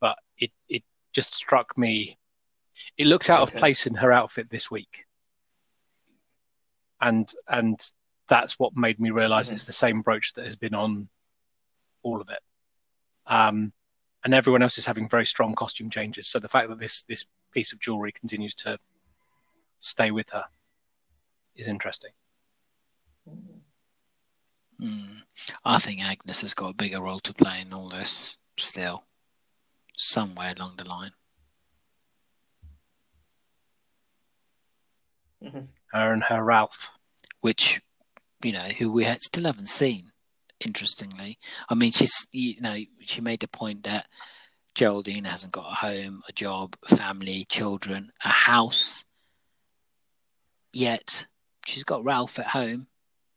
But it it just struck me. It looks out okay. of place in her outfit this week, and and that's what made me realize mm-hmm. it's the same brooch that has been on all of it. Um, and everyone else is having very strong costume changes. So the fact that this this piece of jewelry continues to stay with her is interesting. Mm. I think Agnes has got a bigger role to play in all this still, somewhere along the line. Mm-hmm. Her and her Ralph, which you know, who we had, still haven't seen interestingly. I mean, she's you know she made the point that Geraldine hasn't got a home, a job, a family, children, a house. Yet she's got Ralph at home,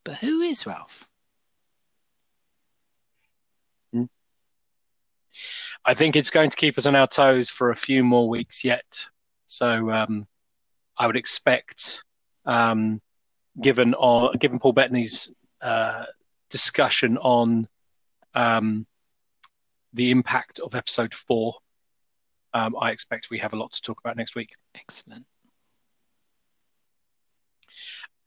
but who is Ralph? Hmm. I think it's going to keep us on our toes for a few more weeks yet. So um, I would expect, um, given uh, given Paul Bettany's uh, discussion on um, the impact of episode four um, I expect we have a lot to talk about next week. Excellent.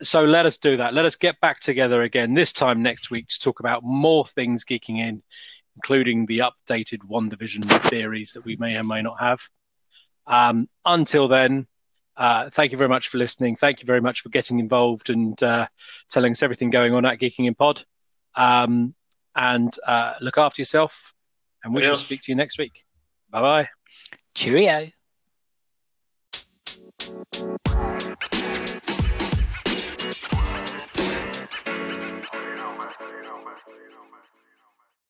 So let us do that. Let us get back together again this time next week to talk about more things geeking in, including the updated WandaVision theories that we may or may not have. Um, until then, uh, thank you very much for listening. Thank you very much for getting involved and uh, telling us everything going on at Geeking in Pod. Um, and uh, look after yourself. And we Adios. shall speak to you next week. Bye bye. Cheerio.